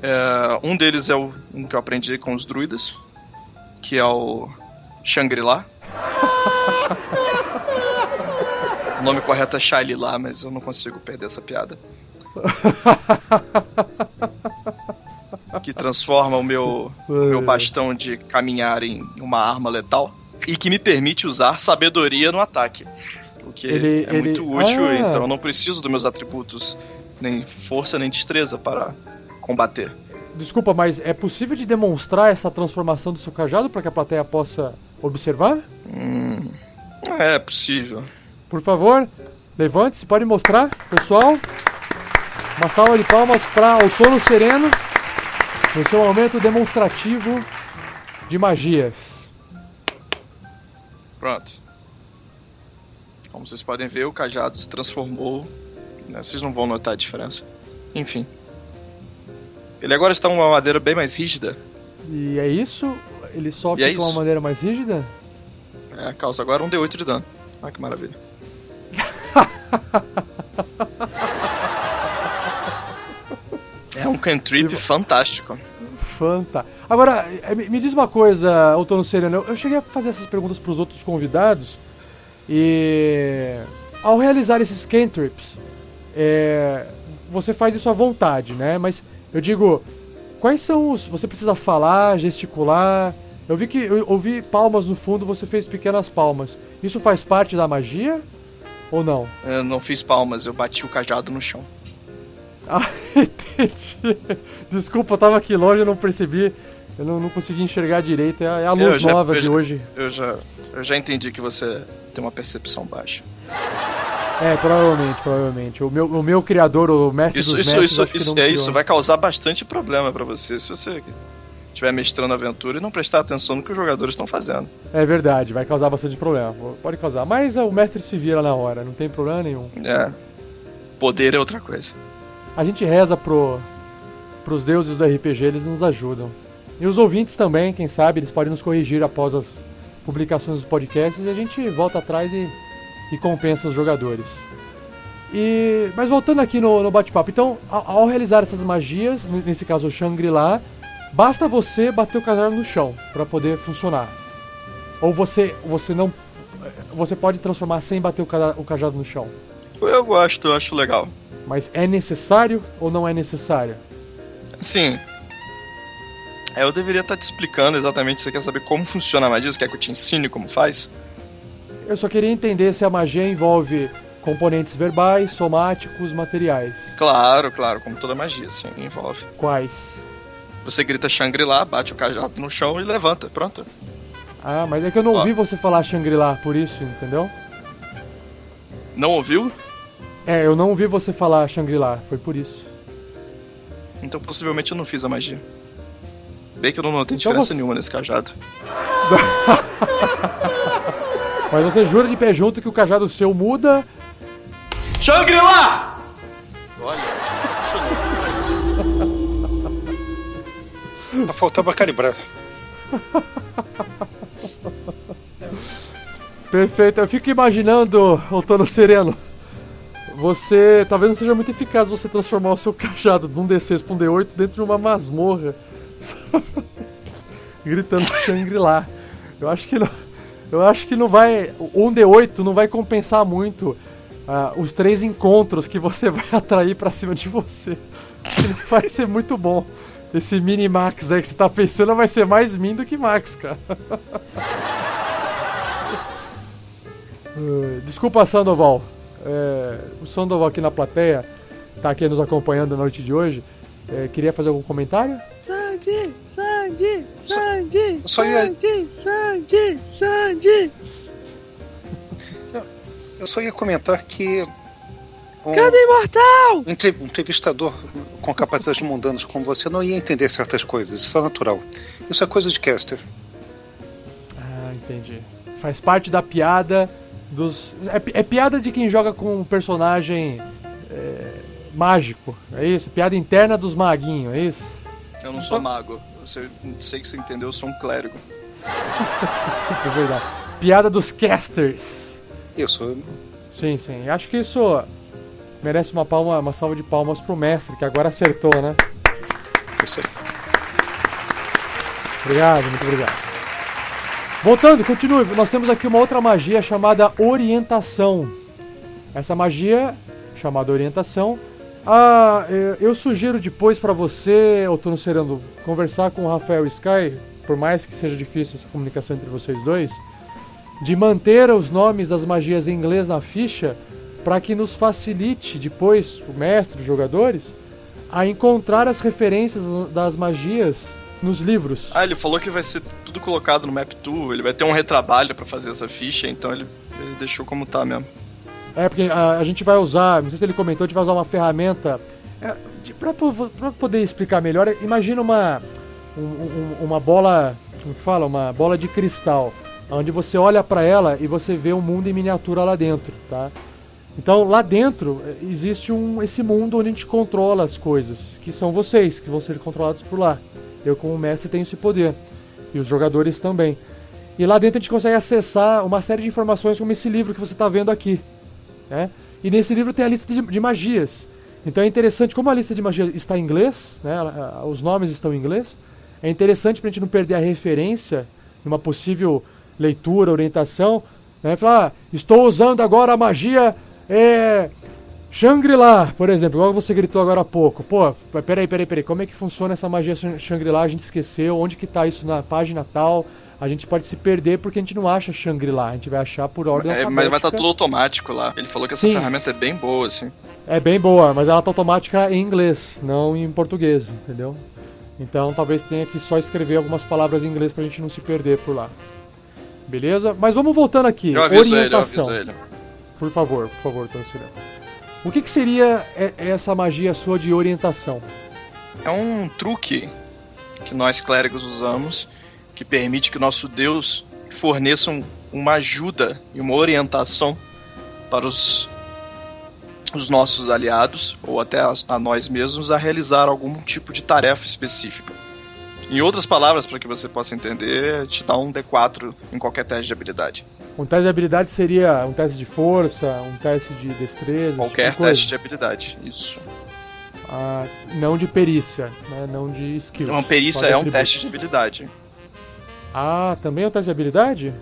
Speaker 2: É, um deles é o um que eu aprendi com os druidas, que é o Shangri-La. o nome correto é Shangri-La, mas eu não consigo perder essa piada. que transforma o meu, o meu bastão de caminhar em uma arma letal e que me permite usar sabedoria no ataque. O que
Speaker 1: Ele-
Speaker 2: é
Speaker 1: ele-
Speaker 2: muito útil,
Speaker 1: Ah.
Speaker 2: então eu não preciso dos meus atributos, nem força nem destreza para combater.
Speaker 1: Desculpa, mas é possível de demonstrar essa transformação do seu cajado para que a plateia possa observar?
Speaker 2: Hum, é possível.
Speaker 1: Por favor, levante-se, pode mostrar, pessoal. Uma salva de palmas para Outono Sereno no seu momento demonstrativo de magias.
Speaker 2: Pronto. Como vocês podem ver, o cajado se transformou. né, Vocês não vão notar a diferença. Enfim. Ele agora está uma madeira bem mais rígida.
Speaker 1: E é isso? Ele só
Speaker 2: E
Speaker 1: fica
Speaker 2: é
Speaker 1: uma
Speaker 2: isso.
Speaker 1: maneira mais rígida?
Speaker 2: É, causa agora um D8 de dano. Olha que maravilha. é um cantrip fantástico.
Speaker 1: Fanta. Agora, eh, me diz uma coisa, Outono Sereno. Eu- Eu cheguei a fazer essas perguntas para os outros convidados e ao realizar esses cantrips, é, você faz isso à vontade, né? Mas eu digo, quais são os. Você precisa falar, gesticular. Eu vi que eu ouvi palmas no fundo, você fez pequenas palmas. Isso faz parte da magia? Ou não?
Speaker 2: Eu não fiz palmas, eu bati o cajado no chão.
Speaker 1: Ah, entendi. Desculpa, eu tava aqui longe, eu não percebi. Eu não, não consegui enxergar direito. É a, é a luz já, nova de
Speaker 2: já,
Speaker 1: hoje.
Speaker 2: Eu já, eu já entendi que você tem uma percepção baixa.
Speaker 1: É, provavelmente, provavelmente. O meu, o meu criador, o mestre
Speaker 2: isso,
Speaker 1: dos
Speaker 2: isso,
Speaker 1: mestres,
Speaker 2: isso, isso, é
Speaker 1: criou.
Speaker 2: isso, vai causar bastante problema para você se você estiver mestrando a aventura e não prestar atenção no que os jogadores estão fazendo.
Speaker 1: É verdade, vai causar bastante problema. Pode causar. Mas o mestre se vira na hora, não tem problema nenhum.
Speaker 2: É. Poder é outra coisa.
Speaker 1: A gente reza pro, pros deuses do RPG, eles nos ajudam. E os ouvintes também, quem sabe, eles podem nos corrigir após as publicações dos podcasts e a gente volta atrás e, e compensa os jogadores. E, mas voltando aqui no, no bate-papo, então, ao, ao realizar essas magias, nesse caso o Shangri-La, basta você bater o cajado no chão para poder funcionar. Ou você, você não, você pode transformar sem bater o, ca- o cajado no chão.
Speaker 2: Eu gosto, eu acho legal.
Speaker 1: Mas é necessário ou não é necessário?
Speaker 2: Assim. é, Eu deveria estar te explicando exatamente. Você quer saber como funciona a magia? Você quer que eu te ensine como faz?
Speaker 1: Eu só queria entender se a magia envolve componentes verbais, somáticos, materiais.
Speaker 2: Claro, claro, como toda magia, sim, envolve.
Speaker 1: Quais?
Speaker 2: Você grita Shangri-La, bate o cajado no chão e levanta, pronto.
Speaker 1: Ah, mas é que eu não
Speaker 2: Ó.
Speaker 1: ouvi você falar Shangri-La, por isso, entendeu?
Speaker 2: Não ouviu?
Speaker 1: É, eu não ouvi você falar Shangri-La, foi por isso.
Speaker 2: Então possivelmente eu não fiz a magia. Bem que eu não notei
Speaker 1: Então
Speaker 2: diferença
Speaker 1: você-
Speaker 2: nenhuma nesse cajado.
Speaker 1: Mas você jura de pé junto que o cajado seu muda?
Speaker 2: Shangri-La! Olha,
Speaker 3: Só faltava calibrar.
Speaker 1: Perfeito, eu fico imaginando, Outono Sereno. Você talvez não seja muito eficaz você transformar o seu cajado de um D6 para um D8 dentro de uma masmorra. Gritando Shangri-La. Eu acho que não. Eu acho que não vai. Um D8 não vai compensar muito ah, os três encontros que você vai atrair pra cima de você. Vai ser muito bom. Esse mini Max aí que você tá pensando vai ser mais min do que Max, cara. Desculpa, Sandoval. É, o Sandoval aqui na plateia tá aqui nos acompanhando na noite de hoje. É, queria fazer algum comentário?
Speaker 4: Sandy, Sandy, Sandy,
Speaker 3: eu só ia-
Speaker 4: Sandy, Sandy, Sandy.
Speaker 3: Eu só ia comentar que um,
Speaker 4: Cadê imortal?
Speaker 3: um um entrevistador com capacidades mundanas como você não ia entender certas coisas. Isso é natural. Isso é coisa de caster.
Speaker 1: Ah, entendi. Faz parte da piada dos. É, é piada de quem joga com um personagem é, mágico, é isso? Piada interna dos maguinhos, é isso?
Speaker 2: eu não sou mago. Você, não sei que você entendeu, eu sou um clérigo.
Speaker 1: É verdade. Piada dos casters.
Speaker 3: Isso.
Speaker 1: Sim, sim. Acho que isso merece uma palma, uma salva de palmas pro mestre, que agora acertou, né?
Speaker 3: isso aí.
Speaker 1: Obrigado, muito obrigado. Voltando, continue. Nós temos aqui uma outra magia chamada orientação. Essa magia, chamada orientação, ah, eu sugiro depois para você, Outono Serando, conversar com o Rafael Sky, por mais que seja difícil essa comunicação entre vocês dois, de manter os nomes das magias em inglês na ficha, para que nos facilite depois, o mestre, os jogadores, a encontrar as referências das magias nos livros.
Speaker 2: Ah, ele falou que vai ser tudo colocado no Map Tool, ele vai ter um retrabalho pra fazer essa ficha, então ele, ele deixou como tá mesmo.
Speaker 1: É, porque a, a gente vai usar, não sei se ele comentou, a gente vai usar uma ferramenta. É, pra poder explicar melhor, imagina uma, um- um- uma bola, como que fala? Uma bola de cristal, onde você olha pra ela e você vê um mundo em miniatura lá dentro, tá? Então lá dentro eh, existe um, esse mundo onde a gente controla as coisas, que são vocês, que vão ser controlados por lá. Eu, como mestre, tenho esse poder. E os jogadores também. E lá dentro a gente consegue acessar uma série de informações como esse livro que você está vendo aqui né? E nesse livro tem a lista de, de magias. Então é interessante, como a lista de magias está em inglês, né? os nomes estão em inglês, é interessante para a gente não perder a referência numa possível leitura, orientação, né? Falar, ah, estou usando agora a magia É. Shangri-La, por exemplo, igual você gritou agora há pouco. Pô, peraí, peraí, peraí, como é que funciona essa magia Shangri-La? A gente esqueceu, onde que tá isso na página tal? A gente pode se perder porque a gente não acha Shangri-La, a gente vai achar por ordem
Speaker 2: É, mas vai estar tudo automático lá. Ele falou que essa
Speaker 1: Sim.
Speaker 2: ferramenta é bem boa, assim.
Speaker 1: É bem boa, mas ela tá automática em inglês, não em português, entendeu? Então talvez tenha que só escrever algumas palavras em inglês pra gente não se perder por lá. Beleza? Mas vamos voltando aqui.
Speaker 2: Eu aviso ele, eu
Speaker 1: Orientação.
Speaker 2: aviso ele.
Speaker 1: Por favor, por favor, Tancirão. O que, que seria e- essa magia sua de orientação?
Speaker 2: É um truque que nós clérigos usamos que permite que o nosso Deus forneça um- uma ajuda e uma orientação para os, os nossos aliados ou até a, a nós mesmos a realizar algum tipo de tarefa específica. Em outras palavras, para que você possa entender, te dá um D4 em qualquer teste de habilidade.
Speaker 1: Um teste de habilidade seria um teste de força, um teste de destreza,
Speaker 2: Qualquer
Speaker 1: tipo de
Speaker 2: teste de habilidade. Isso.
Speaker 1: Ah, não de perícia, né? não de skill.
Speaker 2: Uma perícia
Speaker 1: Só de
Speaker 2: é um teste de habilidade.
Speaker 1: Ah, também é um teste de habilidade?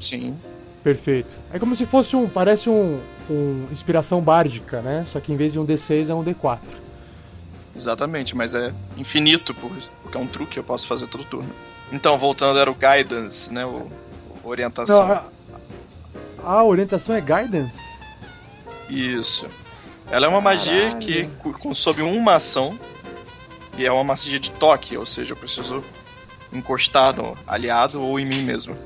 Speaker 2: Sim.
Speaker 1: Perfeito. É como se fosse um. Parece um, um inspiração bárdica, né? Só que em vez de um D6 é um D4.
Speaker 2: Exatamente, mas é infinito, por- porque é um truque, eu posso fazer todo turno. Então, voltando, era o Guidance, né? O, o orientação.
Speaker 1: Não, a, orientação é guidance?
Speaker 2: Isso. Ela é uma magia
Speaker 1: Caralho.
Speaker 2: que cu- consome uma ação e é uma magia de toque, ou seja, eu preciso encostar no aliado ou em mim mesmo.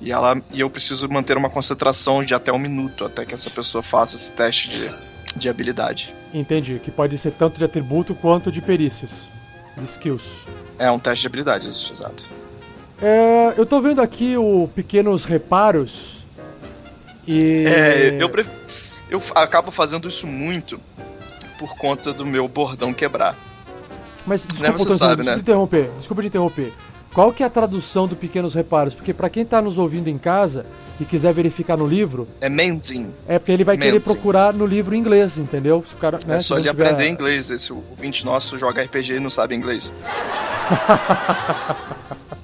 Speaker 2: E, ela, e eu preciso manter uma concentração de até um minuto até que essa pessoa faça esse teste de, de habilidade.
Speaker 1: Entendi. Que pode ser tanto de atributo quanto de perícias. De skills.
Speaker 2: É um teste de habilidades, exato.
Speaker 1: É, eu tô vendo aqui o Pequenos Reparos. E.
Speaker 2: É, eu, pre- eu acabo fazendo isso muito por conta do meu bordão quebrar.
Speaker 1: Mas desculpa,
Speaker 2: você sabe,
Speaker 1: desculpa
Speaker 2: né?
Speaker 1: te interromper. Desculpa te interromper. Qual que é a tradução do Pequenos Reparos? Porque pra quem tá nos ouvindo em casa e quiser verificar no livro,
Speaker 2: É mending.
Speaker 1: é porque ele vai querer
Speaker 2: Mending.
Speaker 1: procurar no livro em inglês, entendeu? Se o cara, né,
Speaker 2: é só ele
Speaker 1: tiver-
Speaker 2: aprender inglês. Esse ouvinte nosso joga RPG e não sabe inglês.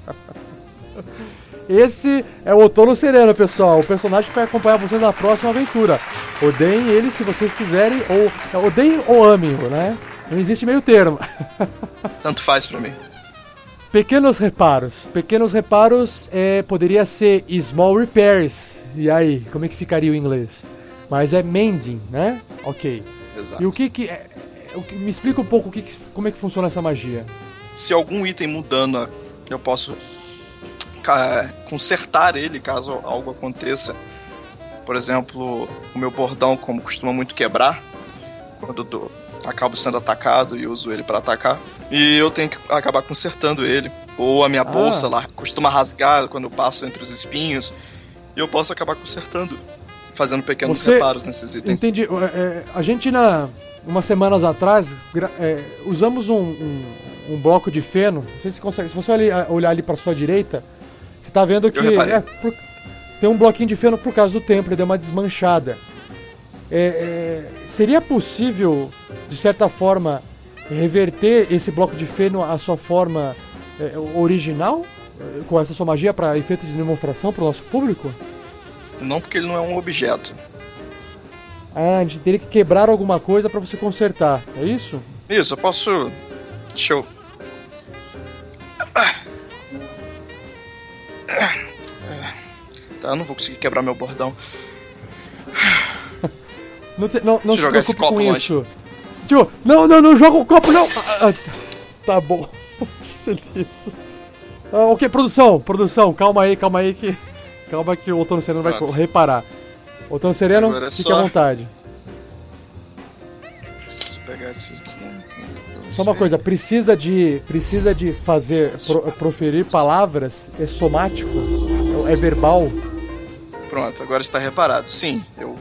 Speaker 1: Esse é o Outono Sereno, pessoal. O personagem que vai acompanhar vocês na próxima aventura. Odeiem ele se vocês quiserem, ou é, odeiem ou amem-o, né? Não existe meio termo.
Speaker 2: Tanto faz pra mim.
Speaker 1: Pequenos reparos. Pequenos reparos é, poderia ser small repairs. E aí, como é que ficaria o inglês? Mas é mending, né? Ok.
Speaker 2: Exato.
Speaker 1: E o que que é, o que- me explica um pouco o que como é que funciona essa magia.
Speaker 2: Se algum item mudando, eu posso consertar ele caso algo aconteça. Por exemplo, o meu bordão, como costuma muito quebrar, quando eu dou- acabo sendo atacado e uso ele pra atacar, e eu tenho que acabar consertando ele. Ou a minha
Speaker 1: Ah.
Speaker 2: bolsa lá costuma rasgar quando eu passo entre os espinhos, e eu posso acabar consertando, fazendo pequenos
Speaker 1: Você-
Speaker 2: reparos nesses itens.
Speaker 1: Entendi. É, é, a gente, na, umas semanas atrás, é, usamos um, um, um bloco de feno. Não sei se consegue. Se você olhar, olhar ali para sua direita, tá vendo que é, por- tem um bloquinho de feno por causa do tempo, ele deu uma desmanchada. É, é, seria possível, de certa forma, reverter esse bloco de feno à sua forma é, original? é, Com essa sua magia para efeito de demonstração para o nosso público?
Speaker 2: Não porque ele não é um objeto.
Speaker 1: Ah, a gente teria que quebrar alguma coisa para você consertar, é isso?
Speaker 2: Isso, eu posso. Deixa eu. Tá, eu não vou conseguir quebrar meu bordão.
Speaker 1: Não, te- não, não se
Speaker 2: jogar esse
Speaker 1: preocupe com
Speaker 2: copo longe.
Speaker 1: isso. Tio, não, não, não joga o copo, não! Ah, ah, tá bom. Feliz. Ah, ok, produção, produção, calma aí, calma aí que. Calma que o Outono Sereno vai
Speaker 2: Pronto.
Speaker 1: reparar. Outono Sereno,
Speaker 2: Agora é
Speaker 1: fique
Speaker 2: só-
Speaker 1: à vontade.
Speaker 2: Preciso pegar esse aqui.
Speaker 1: Só uma coisa, precisa de. Precisa de fazer. pro- proferir palavras, é somático, é verbal.
Speaker 2: Pronto, agora está reparado. Sim, eu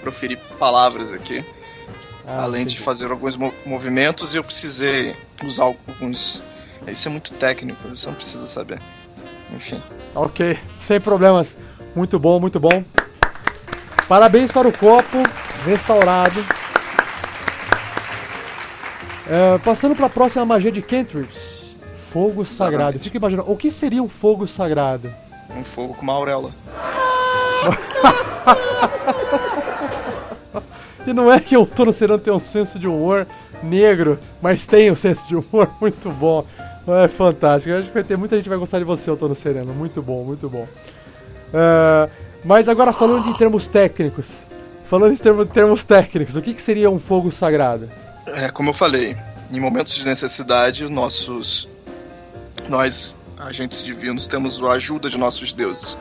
Speaker 2: proferi palavras aqui.
Speaker 1: Ah,
Speaker 2: além de
Speaker 1: entendi.
Speaker 2: fazer alguns mo- movimentos, e eu precisei usar alguns. Isso é muito técnico, você não precisa saber. Enfim.
Speaker 1: Ok, sem problemas. Muito bom, muito bom. Parabéns para o copo restaurado. É, passando para a próxima magia de cantrips. Fogo sagrado.
Speaker 2: Exatamente.
Speaker 1: Fica imaginando, o que seria um fogo sagrado?
Speaker 2: Um fogo com uma auréola.
Speaker 1: E não é que o Tono Serano tem um senso de humor negro, mas tem um senso de humor muito bom. É fantástico. Eu acho que vai ter muita gente vai gostar de você, Tono Sereno. Muito bom, muito bom. Uh, mas agora falando em termos técnicos. Falando em termos, termos técnicos, o que, que seria um fogo sagrado?
Speaker 2: É, como eu falei, em momentos de necessidade, nossos. Nós, agentes divinos, temos a ajuda de nossos deuses.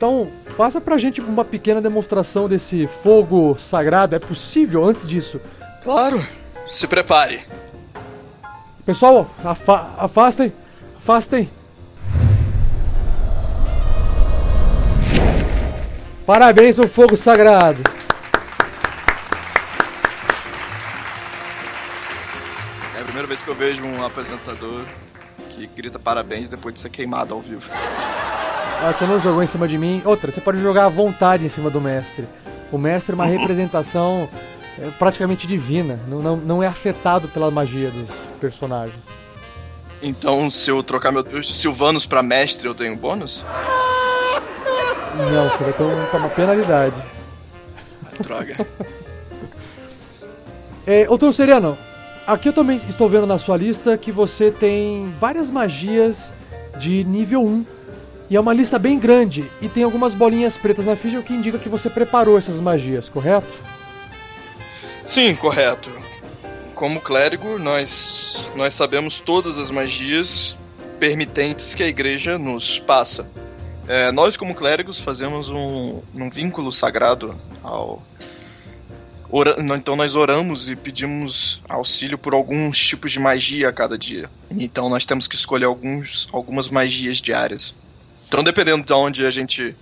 Speaker 1: Então, faça pra gente uma pequena demonstração desse fogo sagrado. É possível antes disso?
Speaker 2: Claro. Se prepare.
Speaker 1: Pessoal, afa afastem. Afastem. Parabéns pelo fogo sagrado.
Speaker 2: É a primeira vez que eu vejo um apresentador que grita parabéns depois de ser queimado ao vivo.
Speaker 1: Ah, você não jogou em cima de mim. Outra, você pode jogar à vontade em cima do mestre. O mestre é uma representação é, praticamente divina. Não, não, não é afetado pela magia dos personagens.
Speaker 2: Então, se eu trocar meu Silvanos pra mestre, eu tenho bônus?
Speaker 1: Não, você vai ter uma penalidade.
Speaker 2: Droga.
Speaker 1: é, Doutor Seriano, aqui eu também estou vendo na sua lista que você tem várias magias de nível 1. E é uma lista bem grande. E tem algumas bolinhas pretas na ficha, que indica que você preparou essas magias, correto?
Speaker 2: Sim, correto. Como clérigo, nós, nós sabemos todas as magias permitentes que a igreja nos passa. É, nós, como clérigos, fazemos um, um vínculo sagrado ao. Ora, então nós oramos e pedimos auxílio por alguns tipos de magia a cada dia. Então nós temos que escolher alguns, algumas magias diárias. Então dependendo de onde a gente.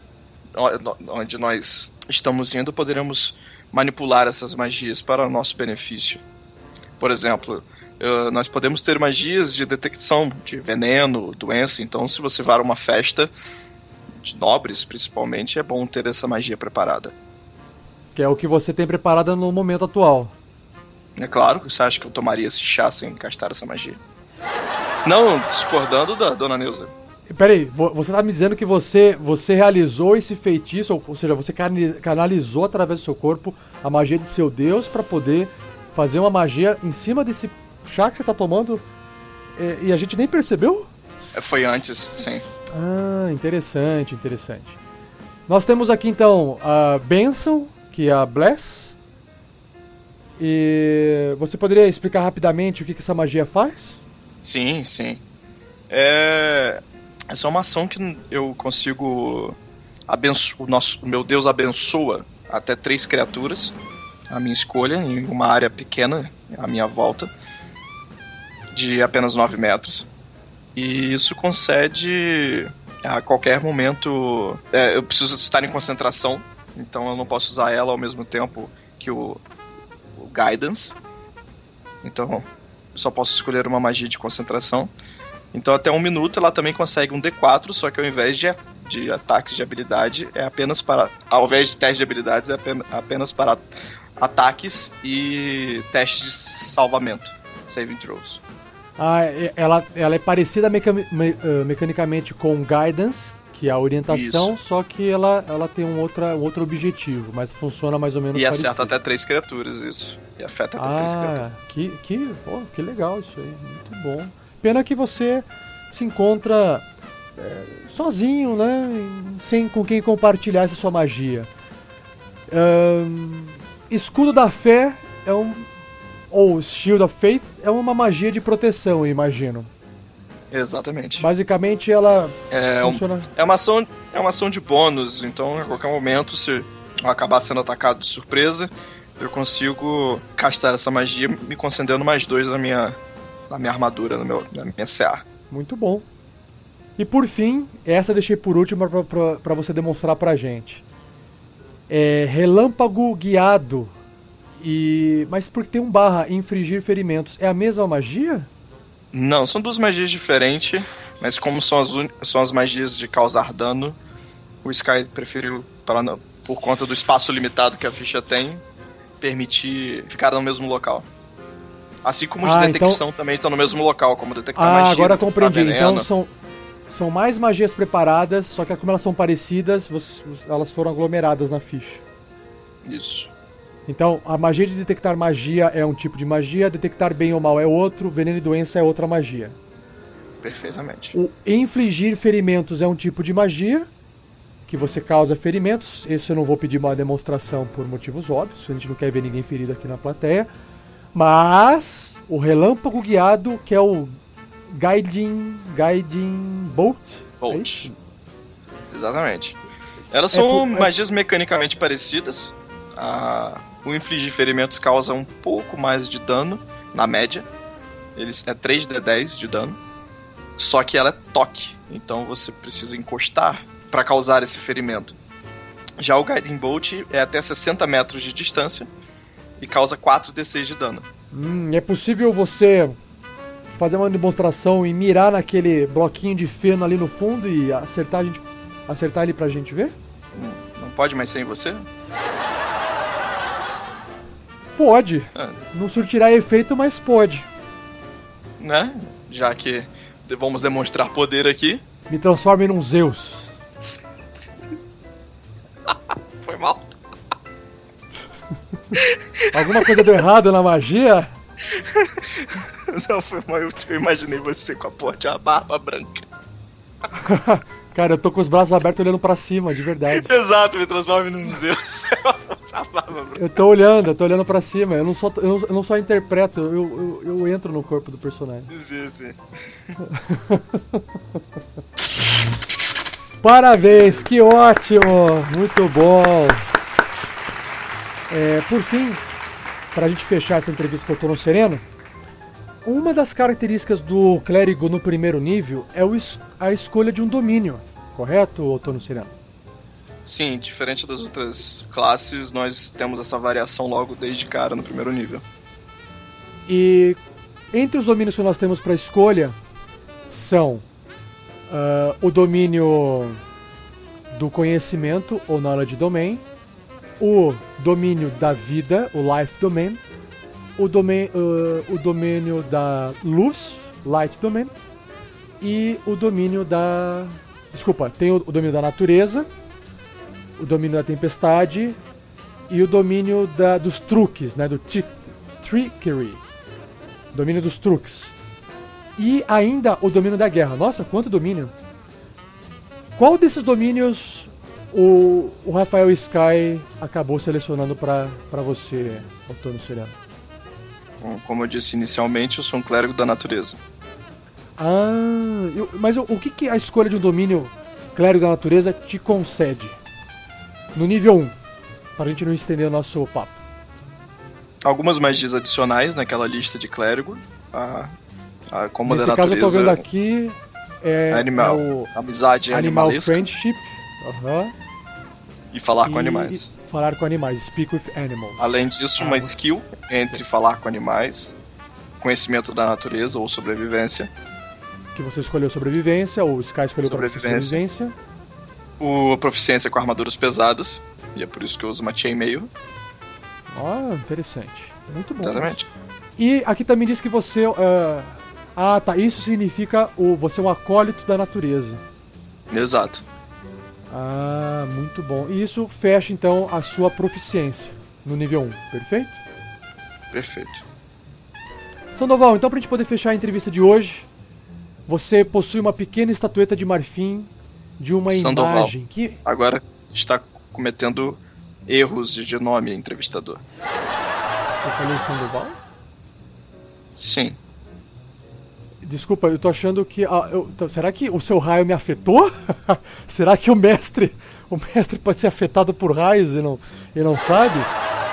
Speaker 2: onde nós estamos indo, poderemos manipular essas magias para o nosso benefício. Por exemplo, nós podemos ter magias de detecção de veneno, doença. Então, se você vai a uma festa de nobres, principalmente, é bom ter essa magia preparada.
Speaker 1: Que é o que você tem preparada no momento atual.
Speaker 2: É claro que você acha que eu tomaria esse chá sem gastar essa magia. Não, discordando da dona Neuza.
Speaker 1: Peraí, você tá me dizendo que você, você realizou esse feitiço, ou, ou seja, você canalizou através do seu corpo a magia de seu Deus para poder fazer uma magia em cima desse chá que você tá tomando e, e a gente nem percebeu?
Speaker 2: É, foi antes, sim.
Speaker 1: Ah, interessante, interessante. Nós temos aqui então a Benção, que é a Bless. E você poderia explicar rapidamente o que, que essa magia faz?
Speaker 2: Sim, sim. É, essa é uma ação que eu consigo abenço... o nosso meu Deus abençoa até três criaturas a minha escolha em uma área pequena à minha volta de apenas 9 metros e isso concede a qualquer momento. É, eu preciso estar em concentração, então eu não posso usar ela ao mesmo tempo que o, o Guidance. Então só posso escolher uma magia de concentração. Então até um minuto ela também consegue um D4, só que ao invés de, de ataques de habilidade, é apenas para. Ao invés de testes de habilidades, é apenas, apenas para ataques e testes de salvamento. Saving throws.
Speaker 1: Ah, ela, ela é parecida meca me, uh, mecanicamente com Guidance, que é a orientação, Isso. só que ela, ela tem um, outra, um outro objetivo, mas funciona mais ou menos
Speaker 2: E parecido. acerta até três criaturas, isso. E afeta até
Speaker 1: ah,
Speaker 2: três criaturas.
Speaker 1: Que, que, oh, que legal isso aí, muito bom. Pena que você se encontra é, sozinho, né? Sem com quem compartilhar essa sua magia. Um, escudo da fé é um ou Shield of Faith é uma magia de proteção, imagino.
Speaker 2: Exatamente.
Speaker 1: Basicamente ela
Speaker 2: é, funciona... é uma ação é uma ação de bônus, então a qualquer momento se eu acabar sendo atacado de surpresa, eu consigo castar essa magia me concedendo mais dois na minha na minha armadura, no meu, na minha CA.
Speaker 1: Muito bom. E por fim, essa eu deixei por último para você demonstrar pra gente. É Relâmpago Guiado e mas porque tem um barra infligir ferimentos, é a mesma magia?
Speaker 2: Não, são duas magias diferentes, mas como são as, são as magias de causar dano, o Sky preferiu, para não, por conta do espaço limitado que a ficha tem, permitir ficar no mesmo local. Assim como os ah, de então- detecção então... também estão no mesmo local, como detectar
Speaker 1: ah,
Speaker 2: magia.
Speaker 1: agora compreendi. Então são, são mais magias preparadas, só que como elas são parecidas, elas foram aglomeradas na ficha.
Speaker 2: Isso.
Speaker 1: Então, a magia de detectar magia é um tipo de magia, detectar bem ou mal é outro, veneno e doença é outra magia.
Speaker 2: Perfeitamente.
Speaker 1: O infligir ferimentos é um tipo de magia, que você causa ferimentos. Esse eu não vou pedir uma demonstração por motivos óbvios, a gente não quer ver ninguém ferido aqui na plateia. Mas o relâmpago guiado, que é o Guiding, guiding Bolt. é
Speaker 2: Bolt.
Speaker 1: isso?
Speaker 2: Exatamente. Elas são
Speaker 1: por- é-
Speaker 2: magias mecanicamente parecidas. Ah, o infligir ferimentos causa um pouco mais de dano, na média. Eles é 3d10 de dano. Só que ela é toque, então você precisa encostar para causar esse ferimento. Já o Guiding Bolt é até 60 metros de distância e causa 4d6 de dano.
Speaker 1: Hum, é possível você fazer uma demonstração e mirar naquele bloquinho de feno ali no fundo e acertar, a gente, acertar ele pra gente ver?
Speaker 2: Não pode mais sem você?
Speaker 1: Pode.
Speaker 2: Ah,
Speaker 1: Não surtirá efeito, mas pode.
Speaker 2: né? Já que vamos demonstrar poder aqui.
Speaker 1: Me transforme num Zeus.
Speaker 2: Foi mal.
Speaker 1: Alguma coisa deu errado na magia?
Speaker 2: Não, foi mal. Eu, eu imaginei você com a porra de uma barba branca.
Speaker 1: Cara, eu tô com os braços abertos olhando pra cima, de verdade.
Speaker 2: Exato, me transforme num Zeus. a barba branca.
Speaker 1: Eu tô olhando, eu tô olhando pra cima. Eu não só, eu não, eu não só interpreto, eu, eu, eu entro no corpo do personagem.
Speaker 2: Sim, sim.
Speaker 1: Parabéns, que ótimo! Muito bom! É, por fim, pra gente fechar essa entrevista com o Tono Sereno, uma das características do clérigo no primeiro nível é a escolha de um domínio, correto, Tono Sereno?
Speaker 2: Sim, diferente das outras classes, nós temos essa variação logo desde cara no primeiro nível.
Speaker 1: E entre os domínios que nós temos para escolha são ah, o domínio do conhecimento, ou knowledge domain, o domínio da vida, o life domain, o, domain, ah, o domínio da luz, light domain, e o domínio da. Desculpa, tem o, o domínio da natureza, o domínio da tempestade e o domínio da, dos truques, né, do trickery, domínio dos truques. E ainda o domínio da guerra. Nossa, quanto domínio! Qual desses domínios o, o Rafael Sky acabou selecionando para você, Antônio Sereno?
Speaker 2: Bom, como eu disse inicialmente, eu sou um clérigo da natureza.
Speaker 1: Ah, eu- mas o, o que, que a escolha de um domínio clérigo da natureza te concede? No nível 1, para a gente não estender o nosso papo.
Speaker 2: Algumas magias adicionais naquela lista de clérigo. A, a, como
Speaker 1: Nesse
Speaker 2: da
Speaker 1: caso eu tô
Speaker 2: natureza,
Speaker 1: vendo aqui é,
Speaker 2: Animal.
Speaker 1: é o
Speaker 2: amizade
Speaker 1: Animal
Speaker 2: animalesca
Speaker 1: Friendship. Aham.
Speaker 2: e falar com
Speaker 1: E-
Speaker 2: animais.
Speaker 1: Falar com animais, speak with animals.
Speaker 2: Além disso, uma
Speaker 1: Ah.
Speaker 2: skill entre falar com animais, conhecimento da natureza ou sobrevivência,
Speaker 1: Que você escolheu sobrevivência, ou o Sky escolheu
Speaker 2: Sobrevivência.
Speaker 1: sobrevivência.
Speaker 2: o proficiência com armaduras pesadas, e é por isso que eu uso uma chainmail.
Speaker 1: Ah, interessante. Muito bom.
Speaker 2: Exatamente.
Speaker 1: E aqui também diz que você. ah, ah, tá. Isso significa o você é um acólito da natureza.
Speaker 2: Exato.
Speaker 1: Ah, muito bom. E isso fecha então a sua proficiência no nível 1, perfeito?
Speaker 2: Perfeito.
Speaker 1: Sandoval, então pra gente poder fechar a entrevista de hoje, você possui uma pequena estatueta de marfim de uma
Speaker 2: Sandoval.
Speaker 1: imagem que.
Speaker 2: Agora está cometendo erros de nome, entrevistador.
Speaker 1: Eu falei Sandoval?
Speaker 2: Sim.
Speaker 1: Desculpa, eu tô achando que. ah, eu- tô- será que o seu raio me afetou? será que o mestre. O mestre pode ser afetado por raios e não, e não sabe?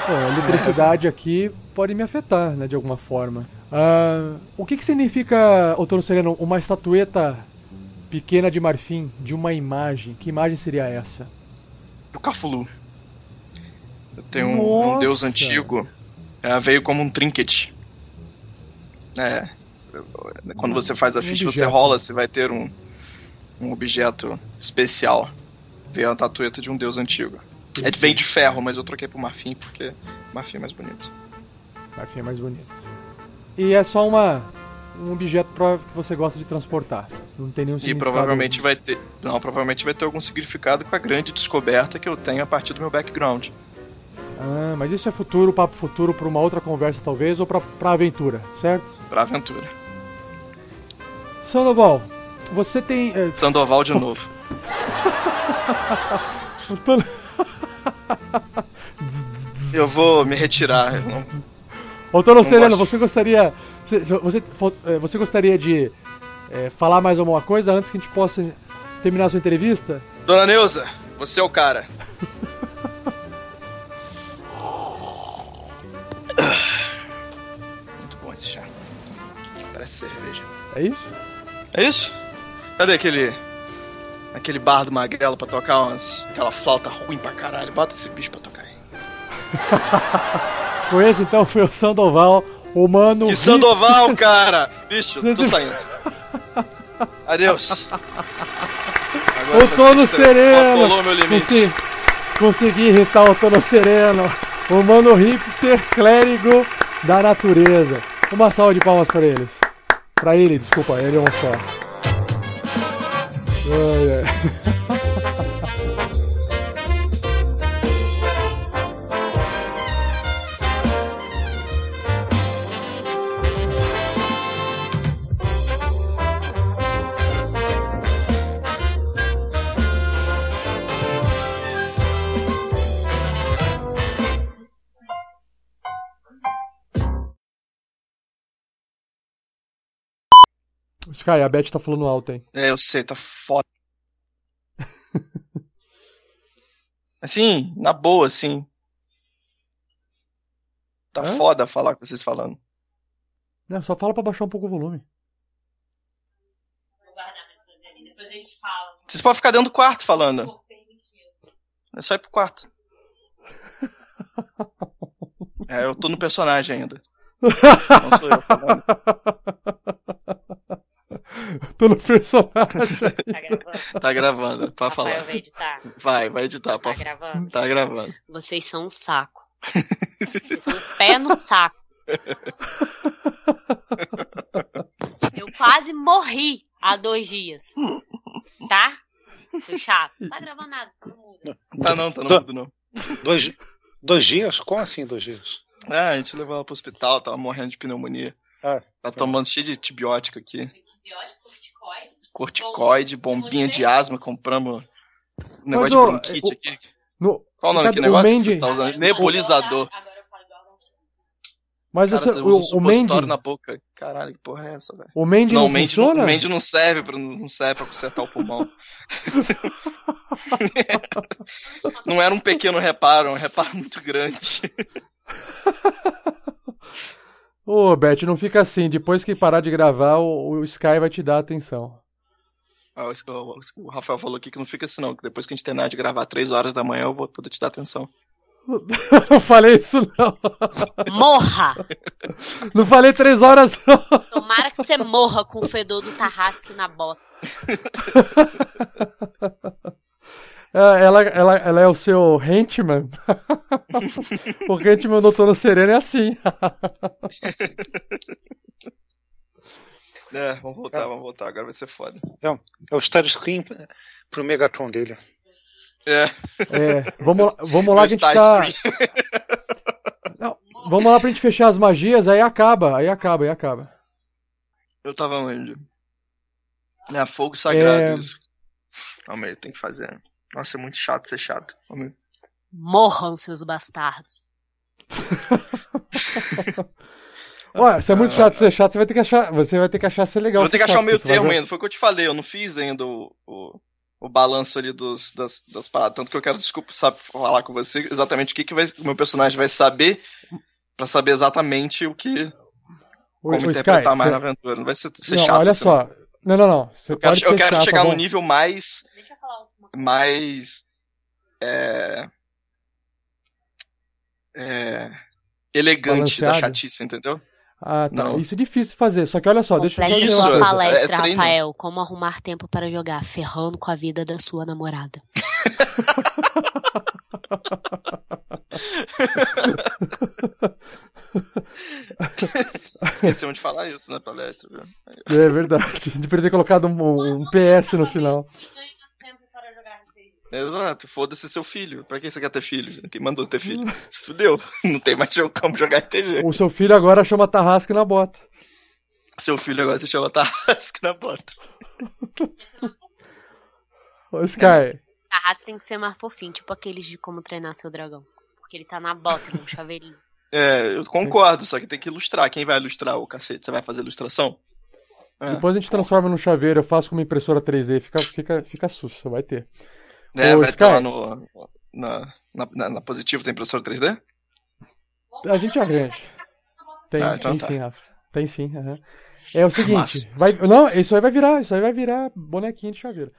Speaker 1: Pô, a eletricidade aqui pode me afetar, né, de alguma forma. Ah, o que, que significa, Outono Sereno, uma estatueta pequena de marfim de uma imagem? Que imagem seria essa?
Speaker 2: O Cafulu. Tem um, um deus antigo. é, veio como um trinket. É. Quando você faz a
Speaker 1: Um
Speaker 2: ficha, você
Speaker 1: objeto.
Speaker 2: rola, você vai ter um, um objeto especial. Veio a tatueta de um deus antigo. É, veio de ferro, mas eu troquei por marfim porque marfim é mais bonito.
Speaker 1: Marfim é mais bonito. E é só uma um objeto que você gosta de transportar. Não tem nenhum
Speaker 2: E
Speaker 1: significado.
Speaker 2: provavelmente vai ter. Não, provavelmente vai ter algum significado com a grande descoberta que eu tenho a partir do meu background.
Speaker 1: Ah, mas isso é futuro, papo futuro pra uma outra conversa talvez, ou pra aventura, certo?
Speaker 2: Pra aventura.
Speaker 1: Sandoval, você tem... é,
Speaker 2: Sandoval de novo. Eu vou me retirar. não-
Speaker 1: Sereno,
Speaker 2: gosto.
Speaker 1: você gostaria... Você, você, você gostaria de é, falar mais alguma coisa antes que a gente possa terminar a sua entrevista?
Speaker 2: Dona Neuza, você é o cara. Muito bom esse chá. Parece cerveja.
Speaker 1: É isso?
Speaker 2: É isso? Cadê aquele. aquele bar do Magrelo pra tocar umas, aquela flauta ruim pra caralho? Bota esse bicho pra tocar aí.
Speaker 1: Com esse, então, foi o Sandoval, o mano...
Speaker 2: Que Sandoval, cara! Bicho, tô saindo. Adeus. Agora
Speaker 1: O Tono Sereno! Consegui, consegui irritar o Tono Sereno, o mano hipster clérigo da natureza. Uma salva de palmas para eles. Pra ele, desculpa, ele é um só. Ai, ai. Sky, a Beth tá falando alto, hein?
Speaker 2: É, eu sei, tá foda. Assim, na boa, assim. Tá
Speaker 1: Hã?
Speaker 2: foda falar com vocês falando.
Speaker 1: Não, só fala pra baixar um pouco o volume.
Speaker 5: Vou guardar coisas ali. Depois a gente fala.
Speaker 2: Vocês podem ficar dentro do quarto falando. É só ir pro quarto. É, eu tô no personagem ainda. Não sou eu falando.
Speaker 1: Pelo personagem.
Speaker 5: Tá gravando?
Speaker 2: Tá gravando, pra
Speaker 5: Rafael
Speaker 2: falar.
Speaker 5: vai editar.
Speaker 2: Vai, vai editar.
Speaker 5: Tá
Speaker 2: Pode...
Speaker 5: gravando?
Speaker 2: Tá gravando.
Speaker 5: Vocês são um saco. Vocês são um pé no saco. Eu quase morri há dois dias. Tá? Seu chato. Tá gravando nada, tá no mudo.
Speaker 2: Tá não, tá no
Speaker 3: Do-
Speaker 2: mudo não.
Speaker 3: Dois, dois dias? Como assim dois dias?
Speaker 2: Ah, a gente levou ela pro hospital, tava morrendo de pneumonia.
Speaker 3: Ah,
Speaker 2: Tá tomando cheio de antibiótico aqui.
Speaker 5: Antibiótico, corticoide.
Speaker 2: Corticoide, bombinha de asma, compramos um negócio
Speaker 1: Mas,
Speaker 2: de bronquite
Speaker 1: o-
Speaker 2: aqui.
Speaker 1: No-
Speaker 2: Qual o nome daquele negócio que
Speaker 1: Mandy?
Speaker 2: você tá usando? Nebulizador.
Speaker 5: Agora eu falo igual a Valtinho.
Speaker 1: Mas
Speaker 2: Cara,
Speaker 1: você o,
Speaker 2: usa
Speaker 1: o Mandy,
Speaker 2: na boca. Caralho, que porra é essa, velho?
Speaker 1: o Mandy
Speaker 2: Não,
Speaker 1: não,
Speaker 2: o Mandy não,
Speaker 1: funciona?
Speaker 2: o Mandy não serve pra, não serve pra consertar o pulmão. não era um pequeno reparo, é um reparo muito grande.
Speaker 1: Ô, Beth, não fica assim. Depois que parar de gravar, o, o Sky vai te dar atenção.
Speaker 2: Ah, o- o, o Rafael falou aqui que não fica assim não, que depois que a gente terminar de gravar 3 horas da manhã eu vou poder te dar atenção.
Speaker 1: não falei isso, não.
Speaker 5: Morra!
Speaker 1: Não falei três horas, não.
Speaker 5: Tomara que você morra com o fedor do tarrasque na bota.
Speaker 1: É, Ela, ela, ela é o seu Hentman. o Hentman do Tono Sereno é assim.
Speaker 2: É, vamos voltar, vamos voltar, agora vai ser foda.
Speaker 3: é o Star Screen pro Megatron dele.
Speaker 2: É,
Speaker 1: É, vamos, lá- vamos lá que a gente tá... Não, vamos lá pra gente fechar as magias, aí acaba, aí acaba, aí acaba.
Speaker 2: Eu tava onde? É, fogo sagrado
Speaker 1: É.
Speaker 2: isso. Calma aí, tem que fazer. Nossa, é muito chato ser chato.
Speaker 5: Morram, seus bastardos.
Speaker 1: Olha, se é muito chato ser chato, você vai ter que achar, você vai ter que achar ser legal.
Speaker 2: Eu vou ter que achar o meio termo ainda. Foi o que eu te falei, eu não fiz ainda o, o, o balanço ali dos, das, das paradas. Tanto que eu quero, desculpa, sabe, falar com você exatamente o que, que vai, o meu personagem vai saber pra saber exatamente o que.
Speaker 1: O-
Speaker 2: Como
Speaker 1: o
Speaker 2: interpretar
Speaker 1: Sky,
Speaker 2: mais
Speaker 1: você-
Speaker 2: na aventura. Não vai ser, ser
Speaker 1: Não,
Speaker 2: chato
Speaker 1: olha
Speaker 2: assim,
Speaker 1: só. Não, não, não. Você
Speaker 2: Eu quero,
Speaker 1: pode
Speaker 2: eu
Speaker 1: ser
Speaker 2: quero
Speaker 1: chato,
Speaker 2: chegar
Speaker 1: tá
Speaker 2: num nível mais.
Speaker 5: Deixa eu falar uma
Speaker 2: mais. É, é, elegante da chatice, entendeu?
Speaker 1: Ah, tá.
Speaker 2: Não.
Speaker 1: Isso é difícil de fazer. Só que olha só, deixa eu
Speaker 2: Isso,
Speaker 1: uma
Speaker 5: palestra,
Speaker 2: é.
Speaker 5: Rafael. Como arrumar tempo para jogar, ferrando com a vida da sua namorada.
Speaker 2: Esquecemos de falar isso na palestra, viu?
Speaker 1: É verdade. Deveria ter colocado um, um PS no final.
Speaker 5: Ganhe mais tempo para jogar RPG.
Speaker 2: Exato, foda-se seu filho. Pra que você quer ter filho? Quem mandou ter filho? Se fudeu. Não tem mais jogo como jogar RPG.
Speaker 1: O seu filho agora chama Tarrasque na bota.
Speaker 2: Seu filho agora se chama Tarrasque na bota.
Speaker 1: Ô, Sky,
Speaker 5: Tarrasque tem que ser mais fofinho, tipo aqueles de como treinar seu dragão. Porque ele tá na bota, no chaveirinho.
Speaker 2: É, eu concordo, só que tem que ilustrar. Quem vai ilustrar o cacete? Você vai fazer ilustração? É.
Speaker 1: depois a gente transforma no chaveiro, eu faço com uma impressora 3D, fica, fica, fica susto, vai ter.
Speaker 2: É, vai ter lá no. Na, na, na, positivo tem impressora 3D?
Speaker 1: A gente arranja. Tem,
Speaker 2: Ah, então
Speaker 1: tem
Speaker 2: tá.
Speaker 1: sim, Rafa. Tem sim. aham. É o seguinte,
Speaker 2: Massa.
Speaker 1: vai, não, isso aí vai virar, isso aí vai virar bonequinho de chaveiro.